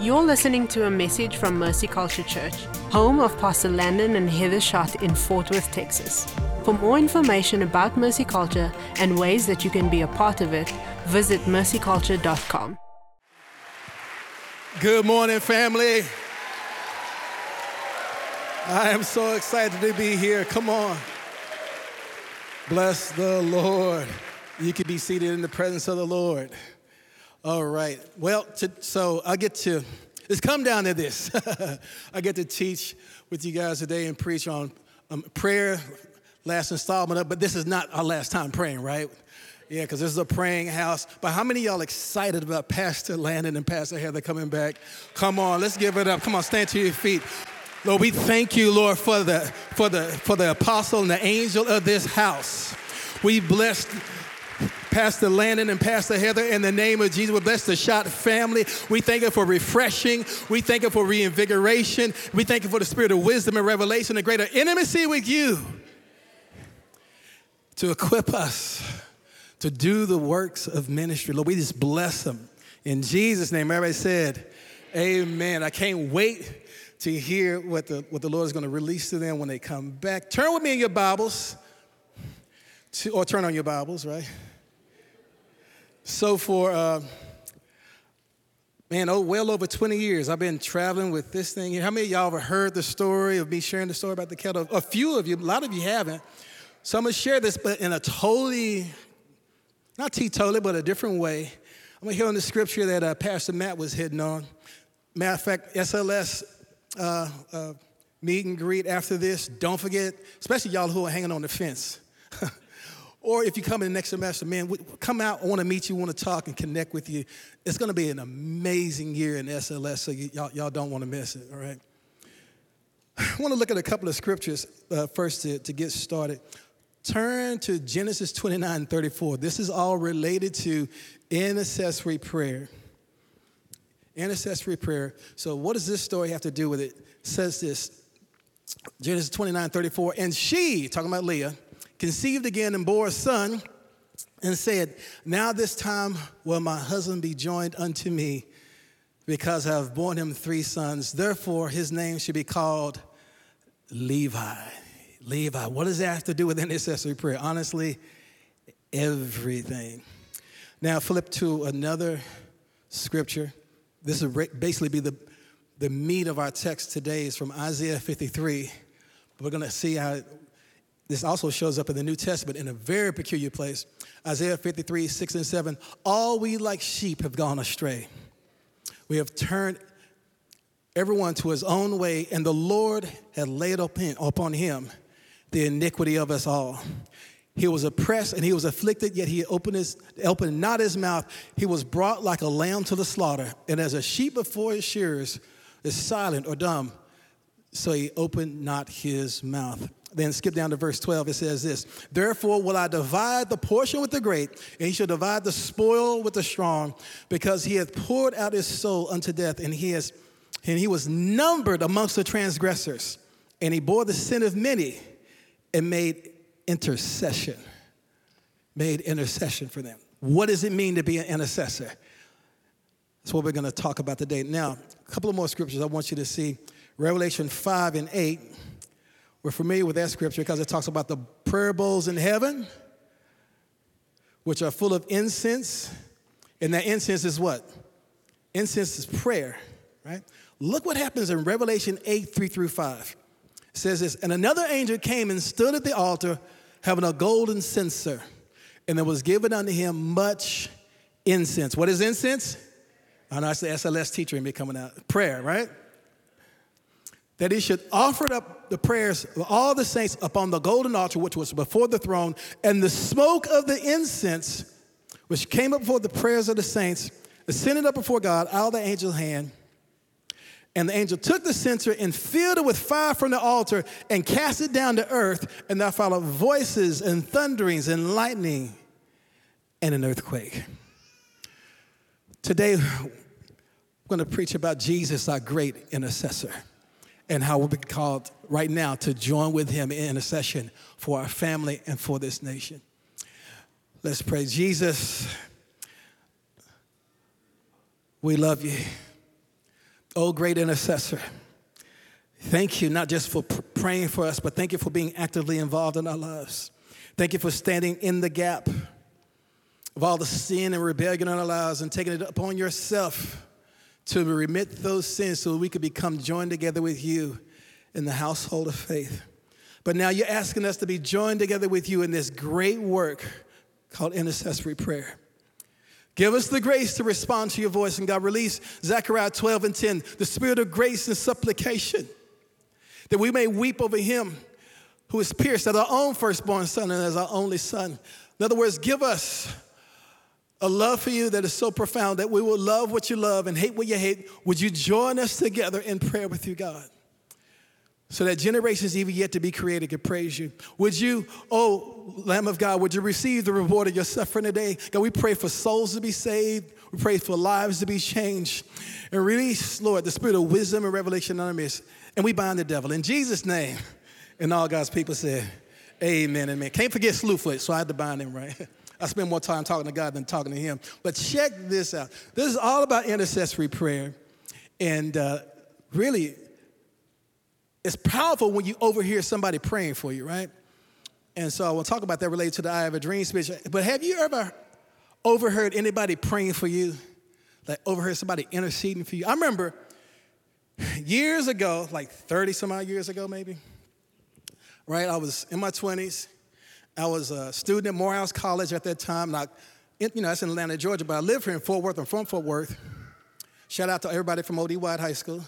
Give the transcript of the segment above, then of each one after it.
You're listening to a message from Mercy Culture Church, home of Pastor Landon and Heather Schott in Fort Worth, Texas. For more information about Mercy Culture and ways that you can be a part of it, visit mercyculture.com. Good morning, family. I am so excited to be here. Come on. Bless the Lord. You can be seated in the presence of the Lord. All right. Well, to, so I get to, it's come down to this. I get to teach with you guys today and preach on um, prayer, last installment of, but this is not our last time praying, right? Yeah, because this is a praying house. But how many y'all excited about Pastor Landon and Pastor Heather coming back? Come on, let's give it up. Come on, stand to your feet. Lord, we thank you, Lord, for the for the for the apostle and the angel of this house. We bless Pastor Landon and Pastor Heather, in the name of Jesus, we bless the Schott family. We thank you for refreshing. We thank you for reinvigoration. We thank you for the spirit of wisdom and revelation and greater intimacy with you to equip us to do the works of ministry. Lord, we just bless them. In Jesus' name, everybody said, Amen. I can't wait to hear what the, what the Lord is going to release to them when they come back. Turn with me in your Bibles, to, or turn on your Bibles, right? So for uh, man, oh, well over 20 years, I've been traveling with this thing. How many of y'all have heard the story of me sharing the story about the kettle? A few of you, a lot of you haven't. So I'm gonna share this, but in a totally, not teetotally, but a different way. I'm gonna hear on the scripture that uh, Pastor Matt was hitting on. Matter of fact, SLS uh, uh, meet and greet after this. Don't forget, especially y'all who are hanging on the fence. Or if you come in the next semester, man, come out, I want to meet you, want to talk and connect with you. It's going to be an amazing year in SLS, so y'all, y'all don't want to miss it, all right? I want to look at a couple of scriptures uh, first to, to get started. Turn to Genesis 29 34. This is all related to intercessory prayer. Intercessory prayer. So, what does this story have to do with it? it says this Genesis 29 34. And she, talking about Leah, conceived again and bore a son, and said, Now this time will my husband be joined unto me, because I have borne him three sons. Therefore, his name should be called Levi. Levi. What does that have to do with intercessory prayer? Honestly, everything. Now, flip to another scripture. This will basically be the, the meat of our text today is from Isaiah 53. We're going to see how this also shows up in the New Testament in a very peculiar place. Isaiah 53, 6 and 7. All we like sheep have gone astray. We have turned everyone to his own way, and the Lord had laid upon him the iniquity of us all. He was oppressed and he was afflicted, yet he opened, his, opened not his mouth. He was brought like a lamb to the slaughter, and as a sheep before his shearers is silent or dumb, so he opened not his mouth. Then skip down to verse 12. It says this Therefore will I divide the portion with the great, and he shall divide the spoil with the strong, because he hath poured out his soul unto death, and he has and he was numbered amongst the transgressors, and he bore the sin of many and made intercession. Made intercession for them. What does it mean to be an intercessor? That's what we're going to talk about today. Now, a couple of more scriptures I want you to see. Revelation 5 and 8 we're familiar with that scripture because it talks about the prayer bowls in heaven, which are full of incense. And that incense is what? Incense is prayer, right? Look what happens in Revelation 8 3 through 5. It says this And another angel came and stood at the altar, having a golden censer, and there was given unto him much incense. What is incense? I know it's the SLS teacher in me coming out. Prayer, right? That he should offer up the prayers of all the saints upon the golden altar which was before the throne, and the smoke of the incense which came up before the prayers of the saints ascended up before God out of the angel's hand. And the angel took the censer and filled it with fire from the altar and cast it down to earth. And there followed voices and thunderings and lightning and an earthquake. Today, I'm going to preach about Jesus, our great intercessor and how we're called right now to join with him in intercession for our family and for this nation. Let's pray. Jesus, we love you. Oh, great intercessor. Thank you, not just for pr- praying for us, but thank you for being actively involved in our lives. Thank you for standing in the gap of all the sin and rebellion in our lives and taking it upon yourself to remit those sins so we could become joined together with you in the household of faith. But now you're asking us to be joined together with you in this great work called intercessory prayer. Give us the grace to respond to your voice. And God, release Zechariah 12 and 10, the spirit of grace and supplication, that we may weep over him who is pierced as our own firstborn son and as our only son. In other words, give us a love for you that is so profound that we will love what you love and hate what you hate. Would you join us together in prayer with you, God? So that generations even yet to be created could praise you. Would you, oh Lamb of God, would you receive the reward of your suffering today? God, we pray for souls to be saved. We pray for lives to be changed. And release, Lord, the spirit of wisdom and revelation on midst. And we bind the devil. In Jesus' name. And all God's people said, Amen, amen. Can't forget Slewfoot, so I had to bind him, right? I spend more time talking to God than talking to him. But check this out. This is all about intercessory prayer. And uh, really, it's powerful when you overhear somebody praying for you, right? And so I will talk about that related to the I Have a Dream speech. But have you ever overheard anybody praying for you? Like overheard somebody interceding for you? I remember years ago, like 30 some odd years ago, maybe, right? I was in my 20s. I was a student at Morehouse College at that time. And I, you know, that's in Atlanta, Georgia, but I live here in Fort Worth. I'm from Fort Worth. Shout out to everybody from O.D. Wyatt High School.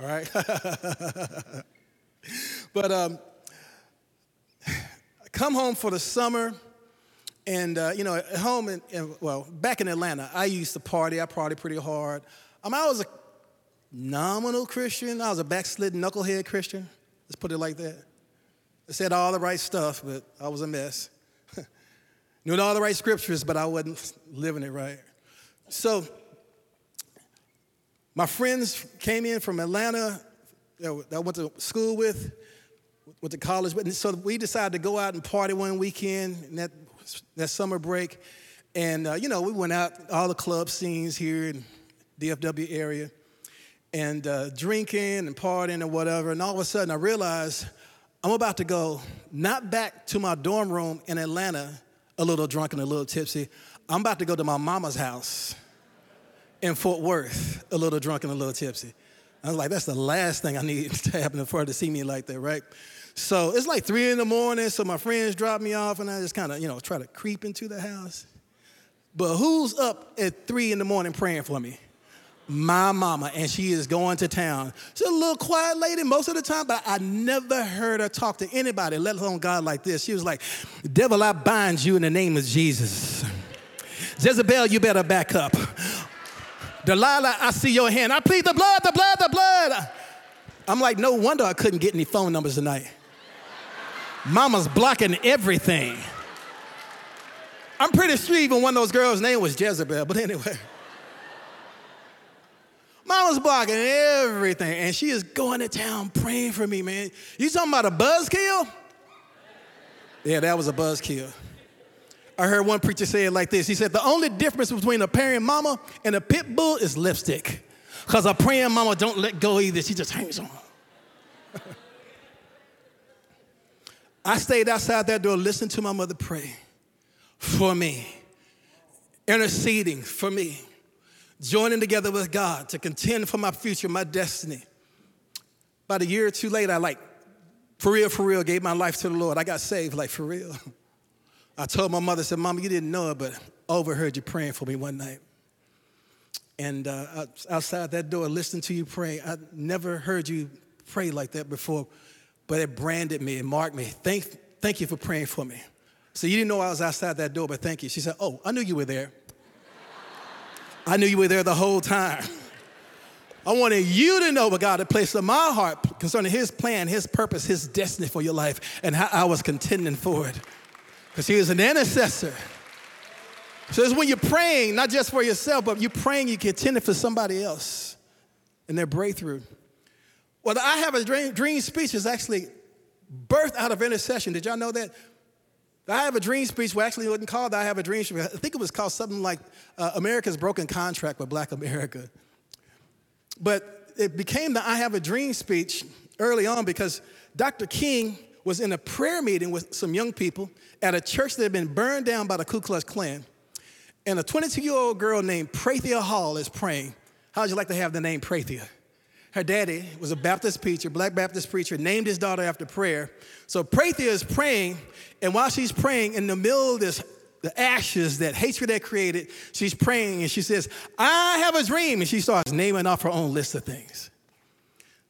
All right? but um, I come home for the summer. And, uh, you know, at home, in, in, well, back in Atlanta, I used to party. I party pretty hard. Mean, I was a nominal Christian. I was a backslidden knucklehead Christian. Let's put it like that. I said all the right stuff, but I was a mess. Knew all the right scriptures, but I wasn't living it right. So, my friends came in from Atlanta that I went to school with, went to college with, and so we decided to go out and party one weekend in that, that summer break. And, uh, you know, we went out, all the club scenes here in DFW area, and uh, drinking and partying and whatever. And all of a sudden, I realized I'm about to go not back to my dorm room in Atlanta, a little drunk and a little tipsy. I'm about to go to my mama's house in Fort Worth, a little drunk and a little tipsy. I was like, that's the last thing I need to happen for her to see me like that, right? So it's like three in the morning, so my friends drop me off, and I just kind of, you know, try to creep into the house. But who's up at three in the morning praying for me? My mama, and she is going to town. She's a little quiet lady most of the time, but I never heard her talk to anybody, let alone God like this. She was like, Devil, I bind you in the name of Jesus. Jezebel, you better back up. Delilah, I see your hand. I plead the blood, the blood, the blood. I'm like, no wonder I couldn't get any phone numbers tonight. Mama's blocking everything. I'm pretty sure even one of those girls' name was Jezebel, but anyway. Mama's blocking everything, and she is going to town praying for me, man. You talking about a buzzkill? Yeah, that was a buzzkill. I heard one preacher say it like this. He said, The only difference between a praying mama and a pit bull is lipstick. Because a praying mama don't let go either, she just hangs on. I stayed outside that door, listening to my mother pray for me, interceding for me joining together with God to contend for my future, my destiny. About a year or two later, I like, for real, for real, gave my life to the Lord. I got saved, like for real. I told my mother, I said, Mama, you didn't know it, but I overheard you praying for me one night. And uh, outside that door, listening to you pray, I never heard you pray like that before, but it branded me, it marked me. Thank, thank you for praying for me. So you didn't know I was outside that door, but thank you. She said, Oh, I knew you were there. I knew you were there the whole time. I wanted you to know what God had placed in my heart concerning His plan, His purpose, His destiny for your life, and how I was contending for it. Because He was an intercessor. So it's when you're praying, not just for yourself, but you're praying, you're contending for somebody else and their breakthrough. Well, I Have a Dream, dream speech is actually birthed out of intercession. Did y'all know that? The I Have a Dream speech well, actually wasn't called I Have a Dream speech. I think it was called something like uh, America's Broken Contract with Black America. But it became the I Have a Dream speech early on because Dr. King was in a prayer meeting with some young people at a church that had been burned down by the Ku Klux Klan. And a 22 year old girl named Prathia Hall is praying. How would you like to have the name Prathia? Her daddy was a Baptist preacher, black Baptist preacher, named his daughter after prayer. So Prathia is praying, and while she's praying, in the middle of this, the ashes that hatred had created, she's praying and she says, I have a dream. And she starts naming off her own list of things.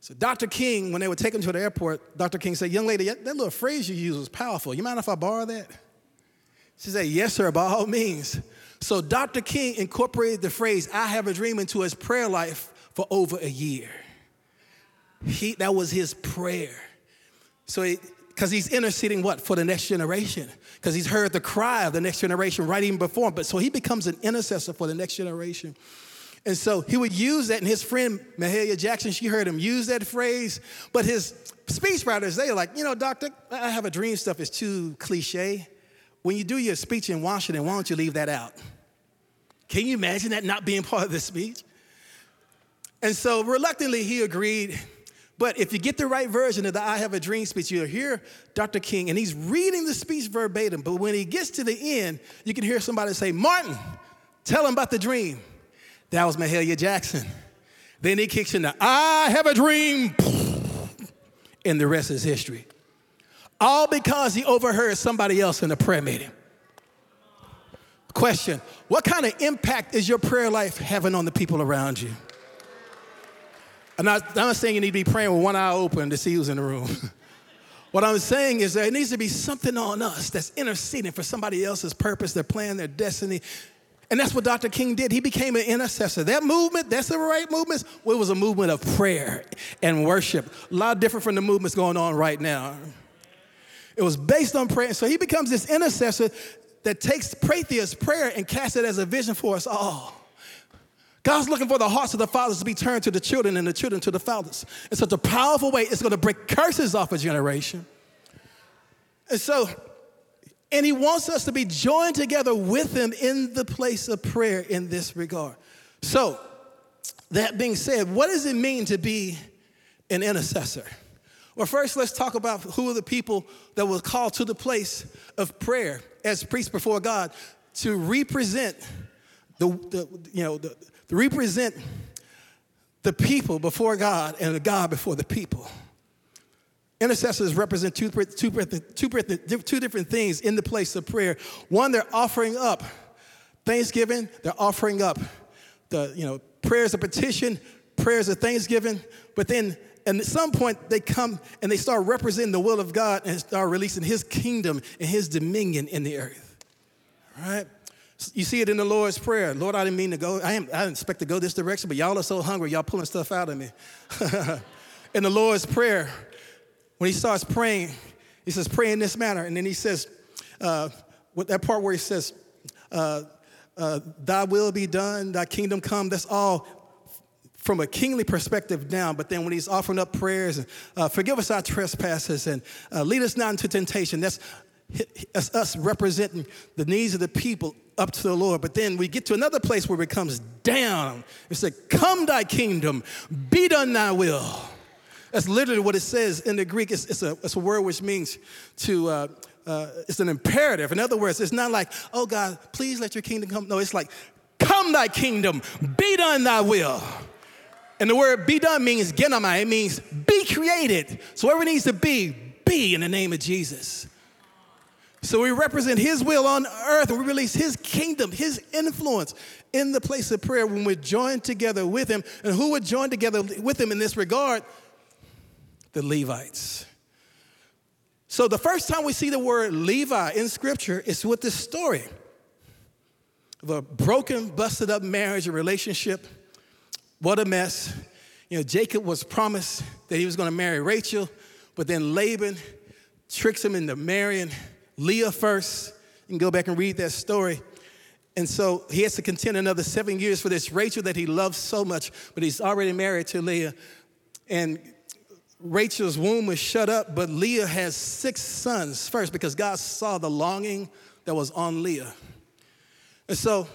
So Dr. King, when they would take him to the airport, Dr. King said, Young lady, that little phrase you used was powerful. You mind if I borrow that? She said, Yes, sir, by all means. So Dr. King incorporated the phrase, I have a dream, into his prayer life for over a year. He, that was his prayer. So, because he's interceding what? For the next generation. Because he's heard the cry of the next generation right even before. him. But so he becomes an intercessor for the next generation. And so he would use that, and his friend Mahalia Jackson, she heard him use that phrase. But his speech writers, they are like, you know, doctor, I have a dream stuff is too cliche. When you do your speech in Washington, why don't you leave that out? Can you imagine that not being part of the speech? And so reluctantly, he agreed. But if you get the right version of the I Have a Dream speech, you'll hear Dr. King, and he's reading the speech verbatim. But when he gets to the end, you can hear somebody say, Martin, tell him about the dream. That was Mahalia Jackson. Then he kicks in the I have a dream, and the rest is history. All because he overheard somebody else in a prayer meeting. Question What kind of impact is your prayer life having on the people around you? I'm not, I'm not saying you need to be praying with one eye open to see who's in the room. what I'm saying is there needs to be something on us that's interceding for somebody else's purpose, their plan, their destiny, and that's what Dr. King did. He became an intercessor. That movement, that's the right movement. Well, it was a movement of prayer and worship. A lot different from the movements going on right now. It was based on prayer. So he becomes this intercessor that takes Prathia's prayer and casts it as a vision for us all. God's looking for the hearts of the fathers to be turned to the children and the children to the fathers. In such a powerful way, it's going to break curses off a generation. And so and he wants us to be joined together with him in the place of prayer in this regard. So, that being said, what does it mean to be an intercessor? Well, first, let's talk about who are the people that were called to the place of prayer as priests before God to represent the, the you know, the, represent the people before God and the God before the people. Intercessors represent two, two, two, two different things in the place of prayer. One, they're offering up thanksgiving, they're offering up the you know prayers of petition, prayers of thanksgiving, but then and at some point they come and they start representing the will of God and start releasing his kingdom and his dominion in the earth. All right? You see it in the Lord's Prayer. Lord, I didn't mean to go. I, am, I didn't expect to go this direction, but y'all are so hungry, y'all pulling stuff out of me. in the Lord's Prayer, when he starts praying, he says, pray in this manner. And then he says, uh, with that part where he says, uh, uh, thy will be done, thy kingdom come, that's all from a kingly perspective down. But then when he's offering up prayers, uh, forgive us our trespasses and uh, lead us not into temptation, that's, us representing the needs of the people up to the Lord. But then we get to another place where it comes down. It said, Come thy kingdom, be done thy will that's literally what it says in the Greek. It's, it's, a, it's a word which means to, uh, uh, it's an imperative. In other words, it's not like, oh God, please let your kingdom come. No, it's like, come thy kingdom, be done thy will. And the word be done means genomai, it means be created. So whatever needs to be, be in the name of Jesus. So we represent his will on earth we release his kingdom, his influence in the place of prayer when we're joined together with him. And who would join together with him in this regard? the Levites. So the first time we see the word Levi in scripture is with this story of a broken, busted up marriage and relationship. What a mess. You know, Jacob was promised that he was going to marry Rachel, but then Laban tricks him into marrying Leah first. You can go back and read that story. And so he has to contend another seven years for this Rachel that he loves so much, but he's already married to Leah. And Rachel's womb was shut up, but Leah has six sons first because God saw the longing that was on Leah. And so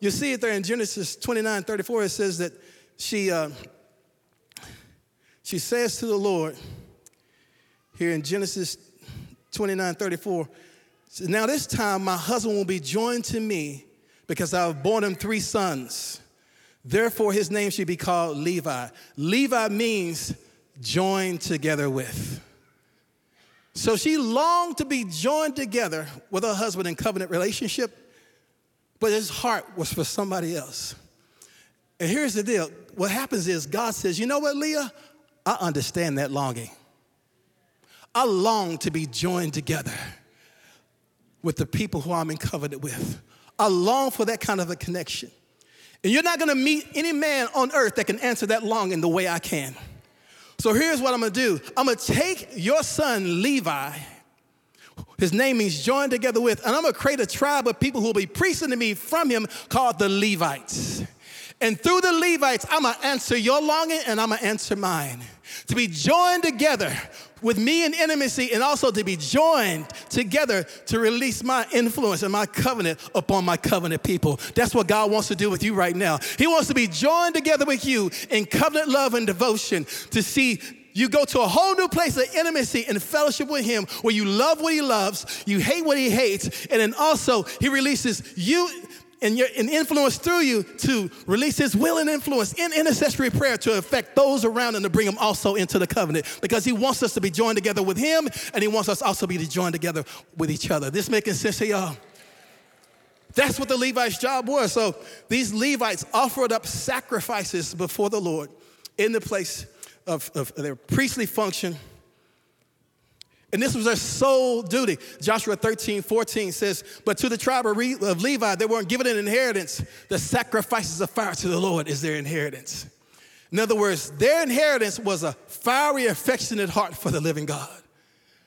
you see it there in Genesis 29 34, it says that she, uh, she says to the Lord, here in Genesis 29 34, now this time my husband will be joined to me because I have borne him three sons. Therefore, his name should be called Levi. Levi means joined together with. So she longed to be joined together with her husband in covenant relationship, but his heart was for somebody else. And here's the deal what happens is God says, You know what, Leah? I understand that longing. I long to be joined together with the people who I'm in covenant with. I long for that kind of a connection. And you're not gonna meet any man on earth that can answer that longing the way I can. So here's what I'm gonna do I'm gonna take your son Levi, his name means joined together with, and I'm gonna create a tribe of people who will be priests to me from him called the Levites. And through the Levites, I'm gonna answer your longing and I'm gonna answer mine. To be joined together with me in intimacy and also to be joined together to release my influence and my covenant upon my covenant people. That's what God wants to do with you right now. He wants to be joined together with you in covenant love and devotion to see you go to a whole new place of intimacy and fellowship with Him where you love what He loves, you hate what He hates, and then also He releases you and, your, and influence through you to release his will and influence in intercessory prayer to affect those around and to bring them also into the covenant because he wants us to be joined together with him and he wants us also to be joined together with each other. This making sense to y'all? That's what the Levites' job was. So these Levites offered up sacrifices before the Lord in the place of, of their priestly function and this was their sole duty. Joshua 13, 14 says, But to the tribe of Levi, they weren't given an inheritance. The sacrifices of fire to the Lord is their inheritance. In other words, their inheritance was a fiery, affectionate heart for the living God.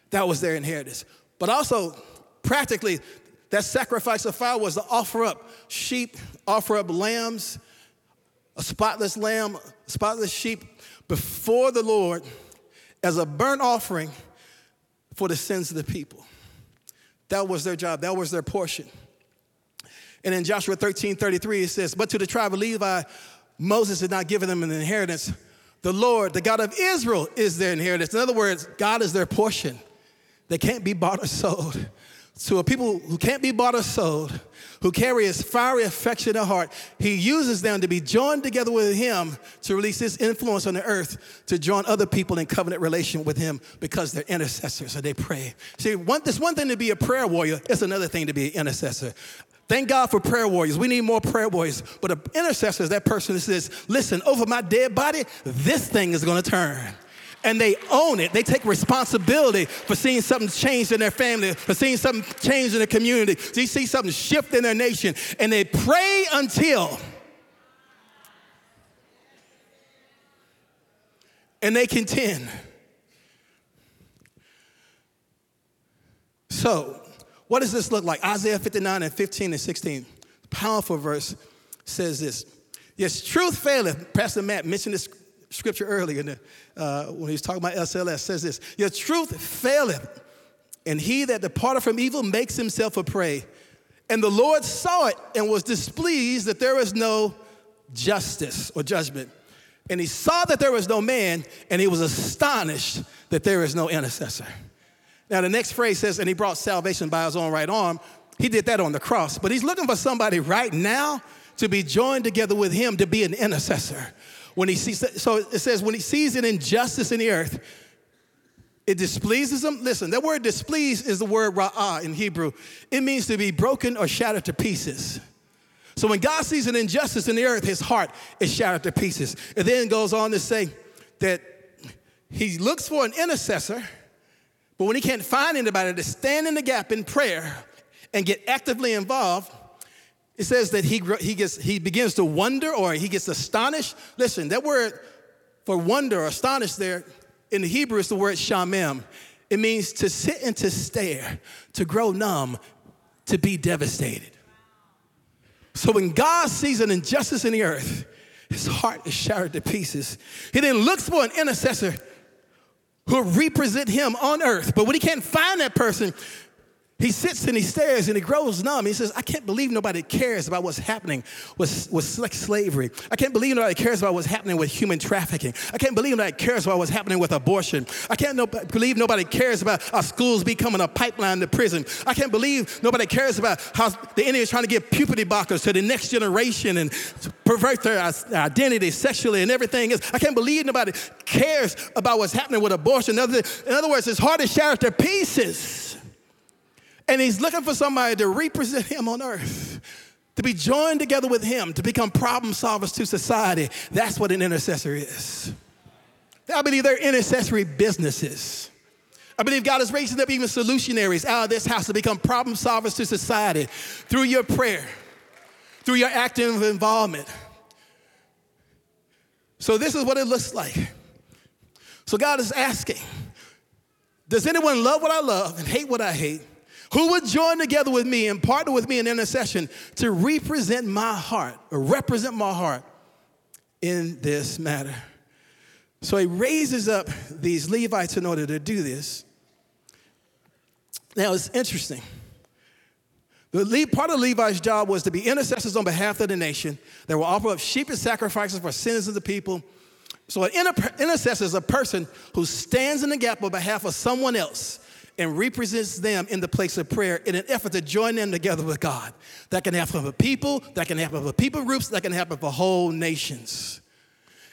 That was their inheritance. But also, practically, that sacrifice of fire was to offer up sheep, offer up lambs, a spotless lamb, spotless sheep before the Lord as a burnt offering for the sins of the people. That was their job, that was their portion. And in Joshua 13 33, it says, But to the tribe of Levi, Moses had not given them an inheritance. The Lord, the God of Israel, is their inheritance. In other words, God is their portion. They can't be bought or sold. So, a people who can't be bought or sold, who carry his fiery affection at heart, he uses them to be joined together with him to release his influence on the earth to join other people in covenant relation with him because they're intercessors and they pray. See, one, it's one thing to be a prayer warrior, it's another thing to be an intercessor. Thank God for prayer warriors. We need more prayer warriors. But an intercessor is that person that says, listen, over my dead body, this thing is gonna turn and they own it. They take responsibility for seeing something change in their family, for seeing something change in their community. They see something shift in their nation, and they pray until. And they contend. So, what does this look like? Isaiah 59 and 15 and 16. Powerful verse says this. Yes, truth faileth. Pastor Matt mentioned this scripture earlier uh, when he was talking about SLS says this Your truth faileth, and he that departed from evil makes himself a prey. And the Lord saw it and was displeased that there was no justice or judgment. And he saw that there was no man, and he was astonished that there is no intercessor. Now, the next phrase says, and he brought salvation by his own right arm. He did that on the cross, but he's looking for somebody right now to be joined together with him to be an intercessor. When he sees, so it says, when he sees an injustice in the earth, it displeases him. Listen, that word displease is the word ra'ah in Hebrew. It means to be broken or shattered to pieces. So when God sees an injustice in the earth, his heart is shattered to pieces. It then goes on to say that he looks for an intercessor, but when he can't find anybody to stand in the gap in prayer and get actively involved, it says that he, he, gets, he begins to wonder or he gets astonished. Listen, that word for wonder or astonish there in the Hebrew is the word shamem. It means to sit and to stare, to grow numb, to be devastated. So when God sees an injustice in the earth, his heart is shattered to pieces. He then looks for an intercessor who will represent him on earth. But when he can't find that person, He sits and he stares and he grows numb. He says, I can't believe nobody cares about what's happening with, with slavery. I can't believe nobody cares about what's happening with human trafficking. I can't believe nobody cares about what's happening with abortion. I can't no, believe nobody cares about our schools becoming a pipeline to prison. I can't believe nobody cares about how the enemy is trying to give puberty blockers to the next generation and pervert their identity sexually and everything else. I can't believe nobody cares about what's happening with abortion. In other, in other words, his heart is shattered to pieces. And he's looking for somebody to represent him on earth, to be joined together with him, to become problem solvers to society. That's what an intercessor is. I believe they're intercessory businesses. I believe God is raising up even solutionaries out of this house to become problem solvers to society through your prayer, through your active involvement. So, this is what it looks like. So, God is asking Does anyone love what I love and hate what I hate? Who would join together with me and partner with me in intercession to represent my heart or represent my heart in this matter. So he raises up these Levites in order to do this. Now it's interesting. The part of Levi's job was to be intercessors on behalf of the nation. They will offer up sheep and sacrifices for sins of the people. So an intercessor is a person who stands in the gap on behalf of someone else and represents them in the place of prayer in an effort to join them together with God. That can happen for people, that can happen for people groups, that can happen for whole nations.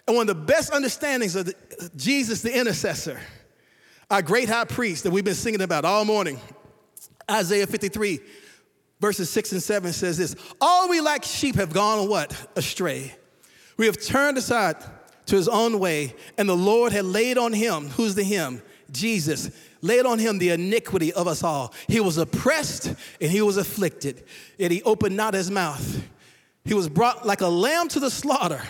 And one of the best understandings of the, Jesus, the intercessor, our great high priest that we've been singing about all morning, Isaiah 53, verses 6 and 7 says this All we like sheep have gone what? Astray. We have turned aside to his own way, and the Lord had laid on him, who's the him? Jesus laid on him the iniquity of us all. He was oppressed and he was afflicted, yet he opened not his mouth. He was brought like a lamb to the slaughter,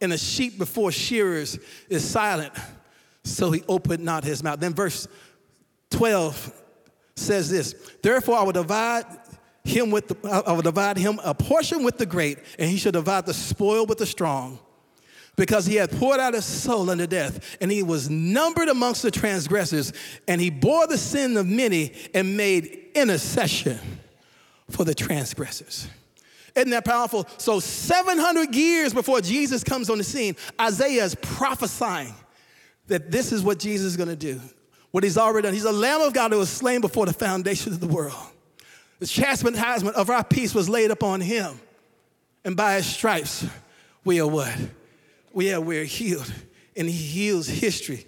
and a sheep before shearers is silent, so he opened not his mouth. Then verse 12 says this Therefore, I will divide him with the, I will divide him a portion with the great, and he shall divide the spoil with the strong because he had poured out his soul unto death, and he was numbered amongst the transgressors, and he bore the sin of many and made intercession for the transgressors. Isn't that powerful? So, 700 years before Jesus comes on the scene, Isaiah is prophesying that this is what Jesus is going to do. What he's already done. He's a Lamb of God who was slain before the foundation of the world. The chastisement of our peace was laid upon him, and by his stripes we are what? Yeah, we're healed. And he heals history.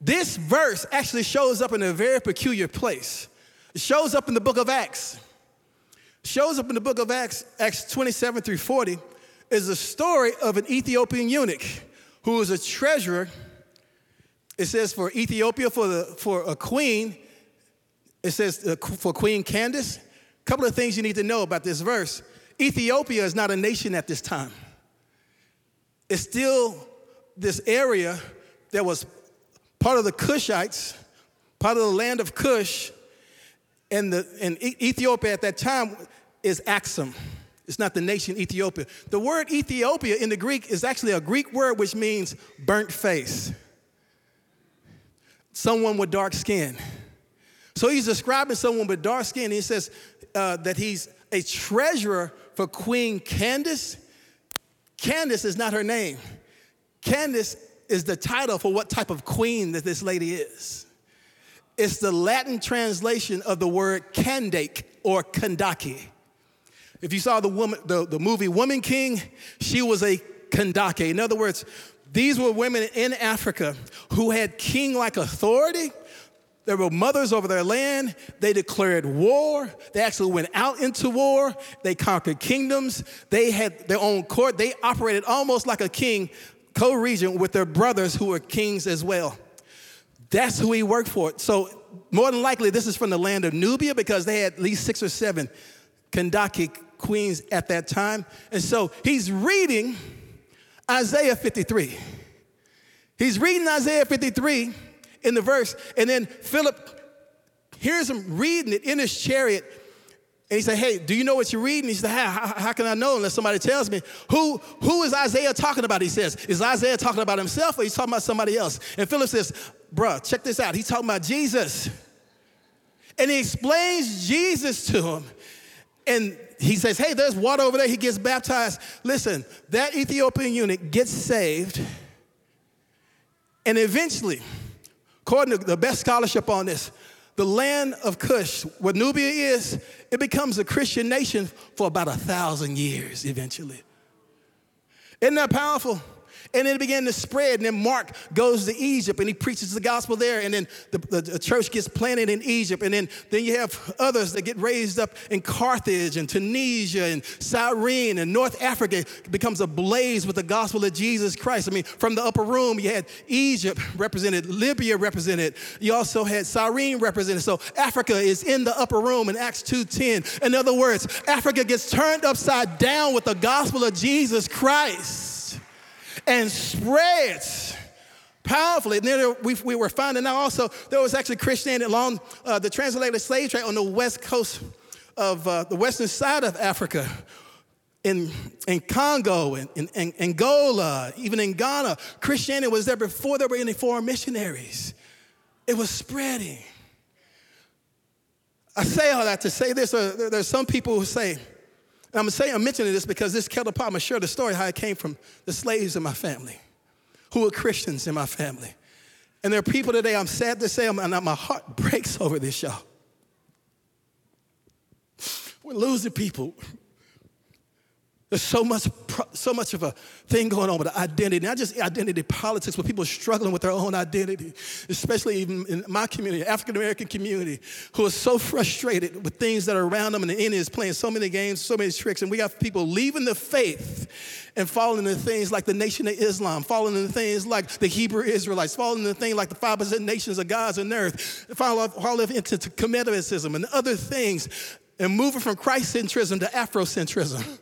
This verse actually shows up in a very peculiar place. It shows up in the book of Acts. Shows up in the book of Acts, Acts 27 through 40, is a story of an Ethiopian eunuch who was a treasurer. It says for Ethiopia, for, the, for a queen, it says uh, for Queen Candace. A couple of things you need to know about this verse. Ethiopia is not a nation at this time it's still this area that was part of the Cushites, part of the land of Cush, and, the, and Ethiopia at that time is Axum. It's not the nation Ethiopia. The word Ethiopia in the Greek is actually a Greek word which means burnt face, someone with dark skin. So he's describing someone with dark skin. He says uh, that he's a treasurer for Queen Candace Candace is not her name. Candace is the title for what type of queen that this lady is. It's the Latin translation of the word Candake or Kandake. If you saw the, woman, the, the movie Woman King, she was a Kandake. In other words, these were women in Africa who had king like authority, they were mothers over their land. They declared war. They actually went out into war. They conquered kingdoms. They had their own court. They operated almost like a king, co regent with their brothers who were kings as well. That's who he worked for. So, more than likely, this is from the land of Nubia because they had at least six or seven Kandake queens at that time. And so he's reading Isaiah 53. He's reading Isaiah 53 in the verse. And then Philip hears him reading it in his chariot. And he said, Hey, do you know what you're reading? He said, how, how, can I know unless somebody tells me? Who, who is Isaiah talking about? He says, Is Isaiah talking about himself or he's talking about somebody else? And Philip says, Bruh, check this out. He's talking about Jesus. And he explains Jesus to him. And he says, Hey, there's water over there. He gets baptized. Listen, that Ethiopian eunuch gets saved. And eventually, according to the best scholarship on this, the land of Cush, where Nubia is, it becomes a Christian nation for about a thousand years eventually. Isn't that powerful? And it began to spread. And then Mark goes to Egypt and he preaches the gospel there. And then the, the, the, church gets planted in Egypt. And then, then you have others that get raised up in Carthage and Tunisia and Cyrene and North Africa it becomes ablaze with the gospel of Jesus Christ. I mean, from the upper room, you had Egypt represented, Libya represented. You also had Cyrene represented. So Africa is in the upper room in Acts 2.10. In other words, Africa gets turned upside down with the gospel of Jesus Christ and spreads powerfully. And then we, we were finding out also there was actually Christianity along uh, the transatlantic slave trade on the west coast of uh, the western side of Africa. In, in Congo, in, in, in Angola, even in Ghana, Christianity was there before there were any foreign missionaries. It was spreading. I say all that to say this. Uh, there's some people who say, and I'm saying I'm mentioning this because this kettle pot, I'm gonna share the story how it came from the slaves in my family, who were Christians in my family. And there are people today, I'm sad to say, I'm, my heart breaks over this, y'all. We're losing people there's so much, so much of a thing going on with identity, not just identity politics, but people struggling with their own identity, especially even in my community, African American community, who are so frustrated with things that are around them, and the enemy is playing so many games, so many tricks, and we have people leaving the faith and falling into things like the Nation of Islam, falling into things like the Hebrew Israelites, falling into things like the five percent nations of God's on earth, falling into Kemetism and other things, and moving from Christ centrism to Afrocentrism.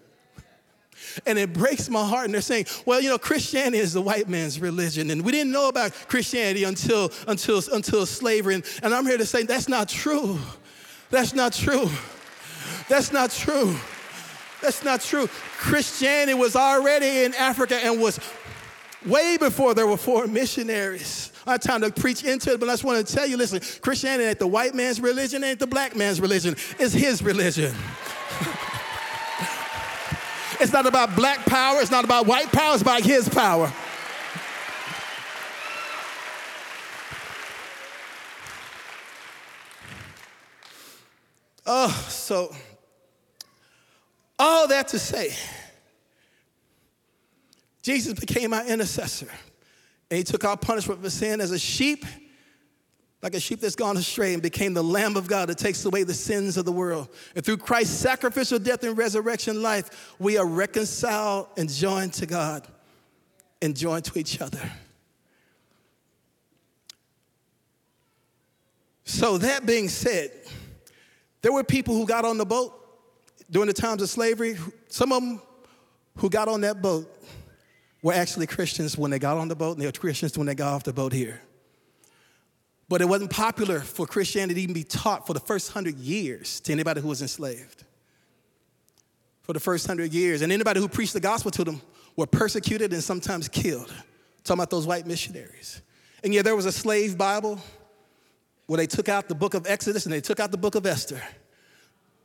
And it breaks my heart. And they're saying, well, you know, Christianity is the white man's religion. And we didn't know about Christianity until, until, until slavery. And, and I'm here to say that's not true. That's not true. That's not true. That's not true. Christianity was already in Africa and was way before there were foreign missionaries. I have time to preach into it, but I just want to tell you listen, Christianity ain't the white man's religion, ain't the black man's religion, it's his religion. It's not about black power, it's not about white power, it's about his power. Oh, so all that to say, Jesus became our intercessor. And he took our punishment for sin as a sheep like a sheep that's gone astray and became the Lamb of God that takes away the sins of the world. And through Christ's sacrificial death and resurrection life, we are reconciled and joined to God and joined to each other. So, that being said, there were people who got on the boat during the times of slavery. Some of them who got on that boat were actually Christians when they got on the boat, and they were Christians when they got off the boat here. But it wasn't popular for Christianity to even be taught for the first hundred years to anybody who was enslaved. For the first hundred years. And anybody who preached the gospel to them were persecuted and sometimes killed. talking about those white missionaries. And yeah, there was a slave Bible where they took out the book of Exodus and they took out the book of Esther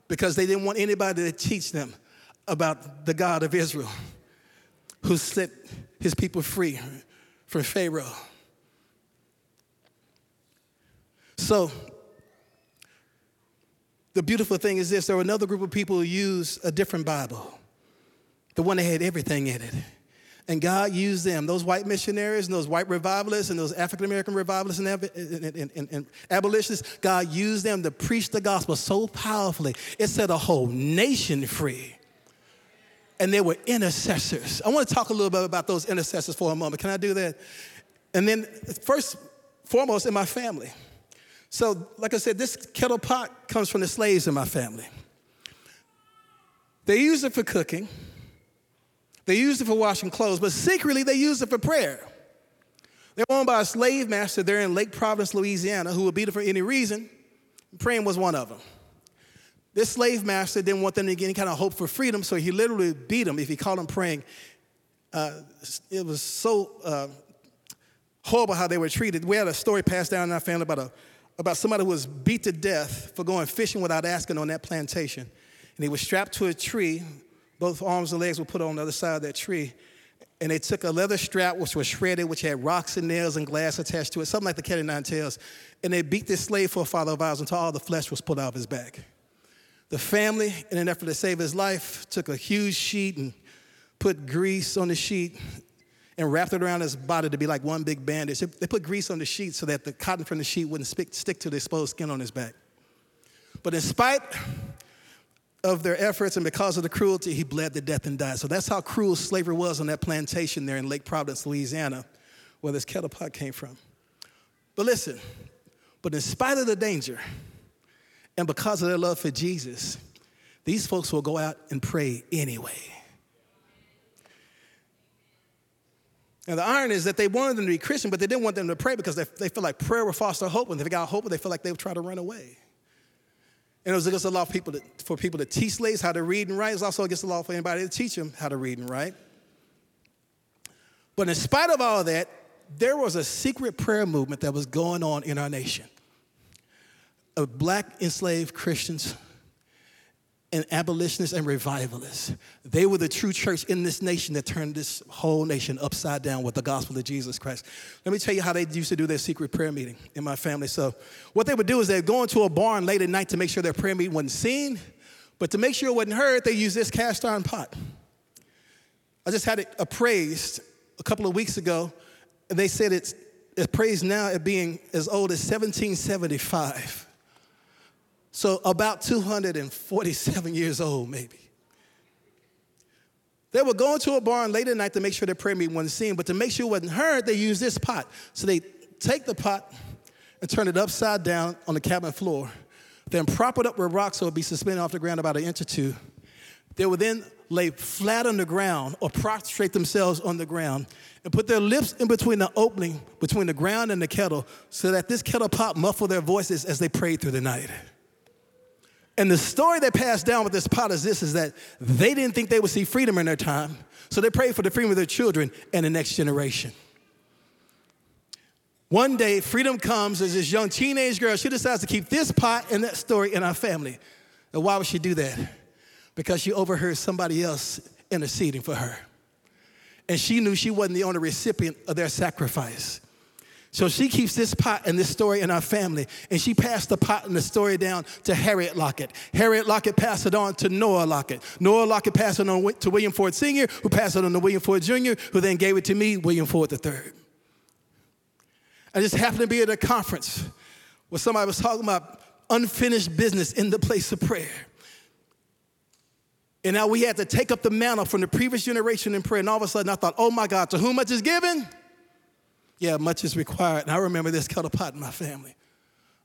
because they didn't want anybody to teach them about the God of Israel who set his people free from Pharaoh. So, the beautiful thing is this there were another group of people who used a different Bible, the one that had everything in it. And God used them, those white missionaries and those white revivalists and those African American revivalists and, and, and, and, abolitionists, God used them to preach the gospel so powerfully. It set a whole nation free. And they were intercessors. I want to talk a little bit about those intercessors for a moment. Can I do that? And then, first, foremost, in my family. So, like I said, this kettle pot comes from the slaves in my family. They use it for cooking, they use it for washing clothes, but secretly they use it for prayer. They're owned by a slave master there in Lake Providence, Louisiana, who would beat them for any reason. Praying was one of them. This slave master didn't want them to get any kind of hope for freedom, so he literally beat them if he caught them praying. Uh, it was so uh, horrible how they were treated. We had a story passed down in our family about a about somebody who was beat to death for going fishing without asking on that plantation. And he was strapped to a tree. Both arms and legs were put on the other side of that tree. And they took a leather strap, which was shredded, which had rocks and nails and glass attached to it, something like the cat nine tails. And they beat this slave for a father of ours until all the flesh was pulled out of his back. The family, in an effort to save his life, took a huge sheet and put grease on the sheet and wrapped it around his body to be like one big bandage. They put grease on the sheet so that the cotton from the sheet wouldn't stick to the exposed skin on his back. But in spite of their efforts and because of the cruelty, he bled to death and died. So that's how cruel slavery was on that plantation there in Lake Providence, Louisiana, where this kettle pot came from. But listen, but in spite of the danger and because of their love for Jesus, these folks will go out and pray anyway. And the irony is that they wanted them to be Christian, but they didn't want them to pray because they, they feel like prayer would foster hope. And if they got hope, they feel like they would try to run away. And it was against the law for people, to, for people to teach slaves how to read and write. It was also against the law for anybody to teach them how to read and write. But in spite of all that, there was a secret prayer movement that was going on in our nation of black enslaved Christians and abolitionists and revivalists. They were the true church in this nation that turned this whole nation upside down with the gospel of Jesus Christ. Let me tell you how they used to do their secret prayer meeting in my family. So, what they would do is they'd go into a barn late at night to make sure their prayer meeting wasn't seen, but to make sure it wasn't heard, they used this cast iron pot. I just had it appraised a couple of weeks ago, and they said it's appraised now at being as old as 1775. So about 247 years old, maybe. They were going to a barn late at night to make sure their prayer meeting wasn't seen, but to make sure it wasn't heard, they used this pot. So they take the pot and turn it upside down on the cabin floor, then prop it up with rocks so it would be suspended off the ground about an inch or two. They would then lay flat on the ground or prostrate themselves on the ground and put their lips in between the opening between the ground and the kettle so that this kettle pot muffled their voices as they prayed through the night. And the story they passed down with this pot is this is that they didn't think they would see freedom in their time, so they prayed for the freedom of their children and the next generation. One day, freedom comes as this young teenage girl, she decides to keep this pot and that story in our family. And why would she do that? Because she overheard somebody else interceding for her. And she knew she wasn't the only recipient of their sacrifice. So she keeps this pot and this story in our family, and she passed the pot and the story down to Harriet Lockett. Harriet Lockett passed it on to Noah Lockett. Noah Lockett passed it on to William Ford Sr., who passed it on to William Ford Jr., who then gave it to me, William Ford III. I just happened to be at a conference where somebody was talking about unfinished business in the place of prayer. And now we had to take up the mantle from the previous generation in prayer. And all of a sudden I thought, oh my God, to whom much is given? Yeah, much is required. And I remember this kettle pot in my family.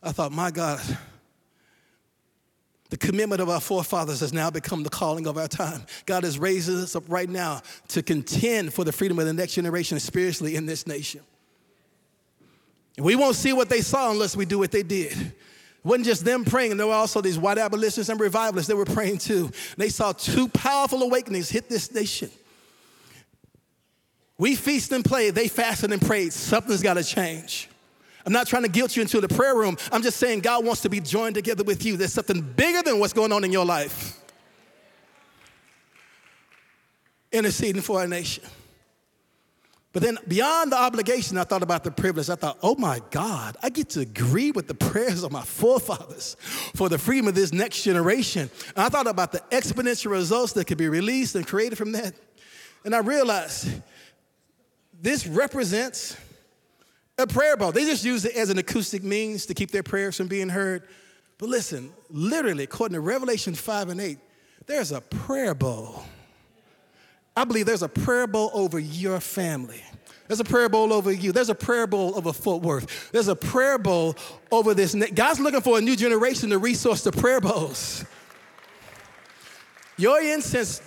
I thought, my God, the commitment of our forefathers has now become the calling of our time. God is raising us up right now to contend for the freedom of the next generation spiritually in this nation. And we won't see what they saw unless we do what they did. It wasn't just them praying, there were also these white abolitionists and revivalists that were praying too. They saw two powerful awakenings hit this nation. We feast and play, they fasted and prayed. Something's got to change. I'm not trying to guilt you into the prayer room. I'm just saying God wants to be joined together with you. There's something bigger than what's going on in your life. Interceding for our nation. But then beyond the obligation, I thought about the privilege. I thought, oh my God, I get to agree with the prayers of my forefathers for the freedom of this next generation. And I thought about the exponential results that could be released and created from that. And I realized this represents a prayer bowl. They just use it as an acoustic means to keep their prayers from being heard. But listen, literally, according to Revelation 5 and 8, there's a prayer bowl. I believe there's a prayer bowl over your family. There's a prayer bowl over you. There's a prayer bowl over Fort Worth. There's a prayer bowl over this. God's looking for a new generation to resource the prayer bowls. Your incense,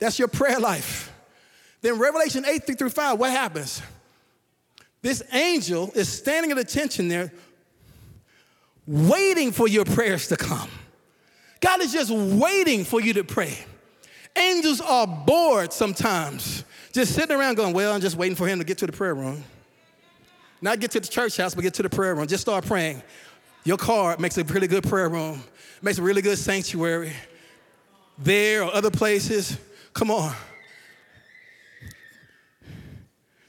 that's your prayer life. Then Revelation 8 3 through 5, what happens? This angel is standing at attention there, waiting for your prayers to come. God is just waiting for you to pray. Angels are bored sometimes, just sitting around going, Well, I'm just waiting for him to get to the prayer room. Not get to the church house, but get to the prayer room. Just start praying. Your car makes a really good prayer room, makes a really good sanctuary. There or other places, come on.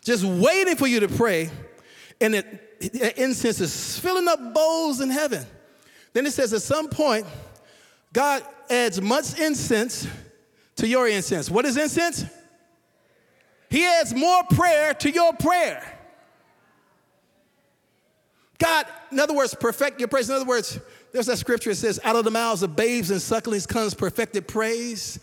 Just waiting for you to pray, and it, incense is filling up bowls in heaven. Then it says at some point, God adds much incense to your incense. What is incense? He adds more prayer to your prayer. God, in other words, perfect your praise. In other words, there's that scripture that says, out of the mouths of babes and sucklings comes perfected praise.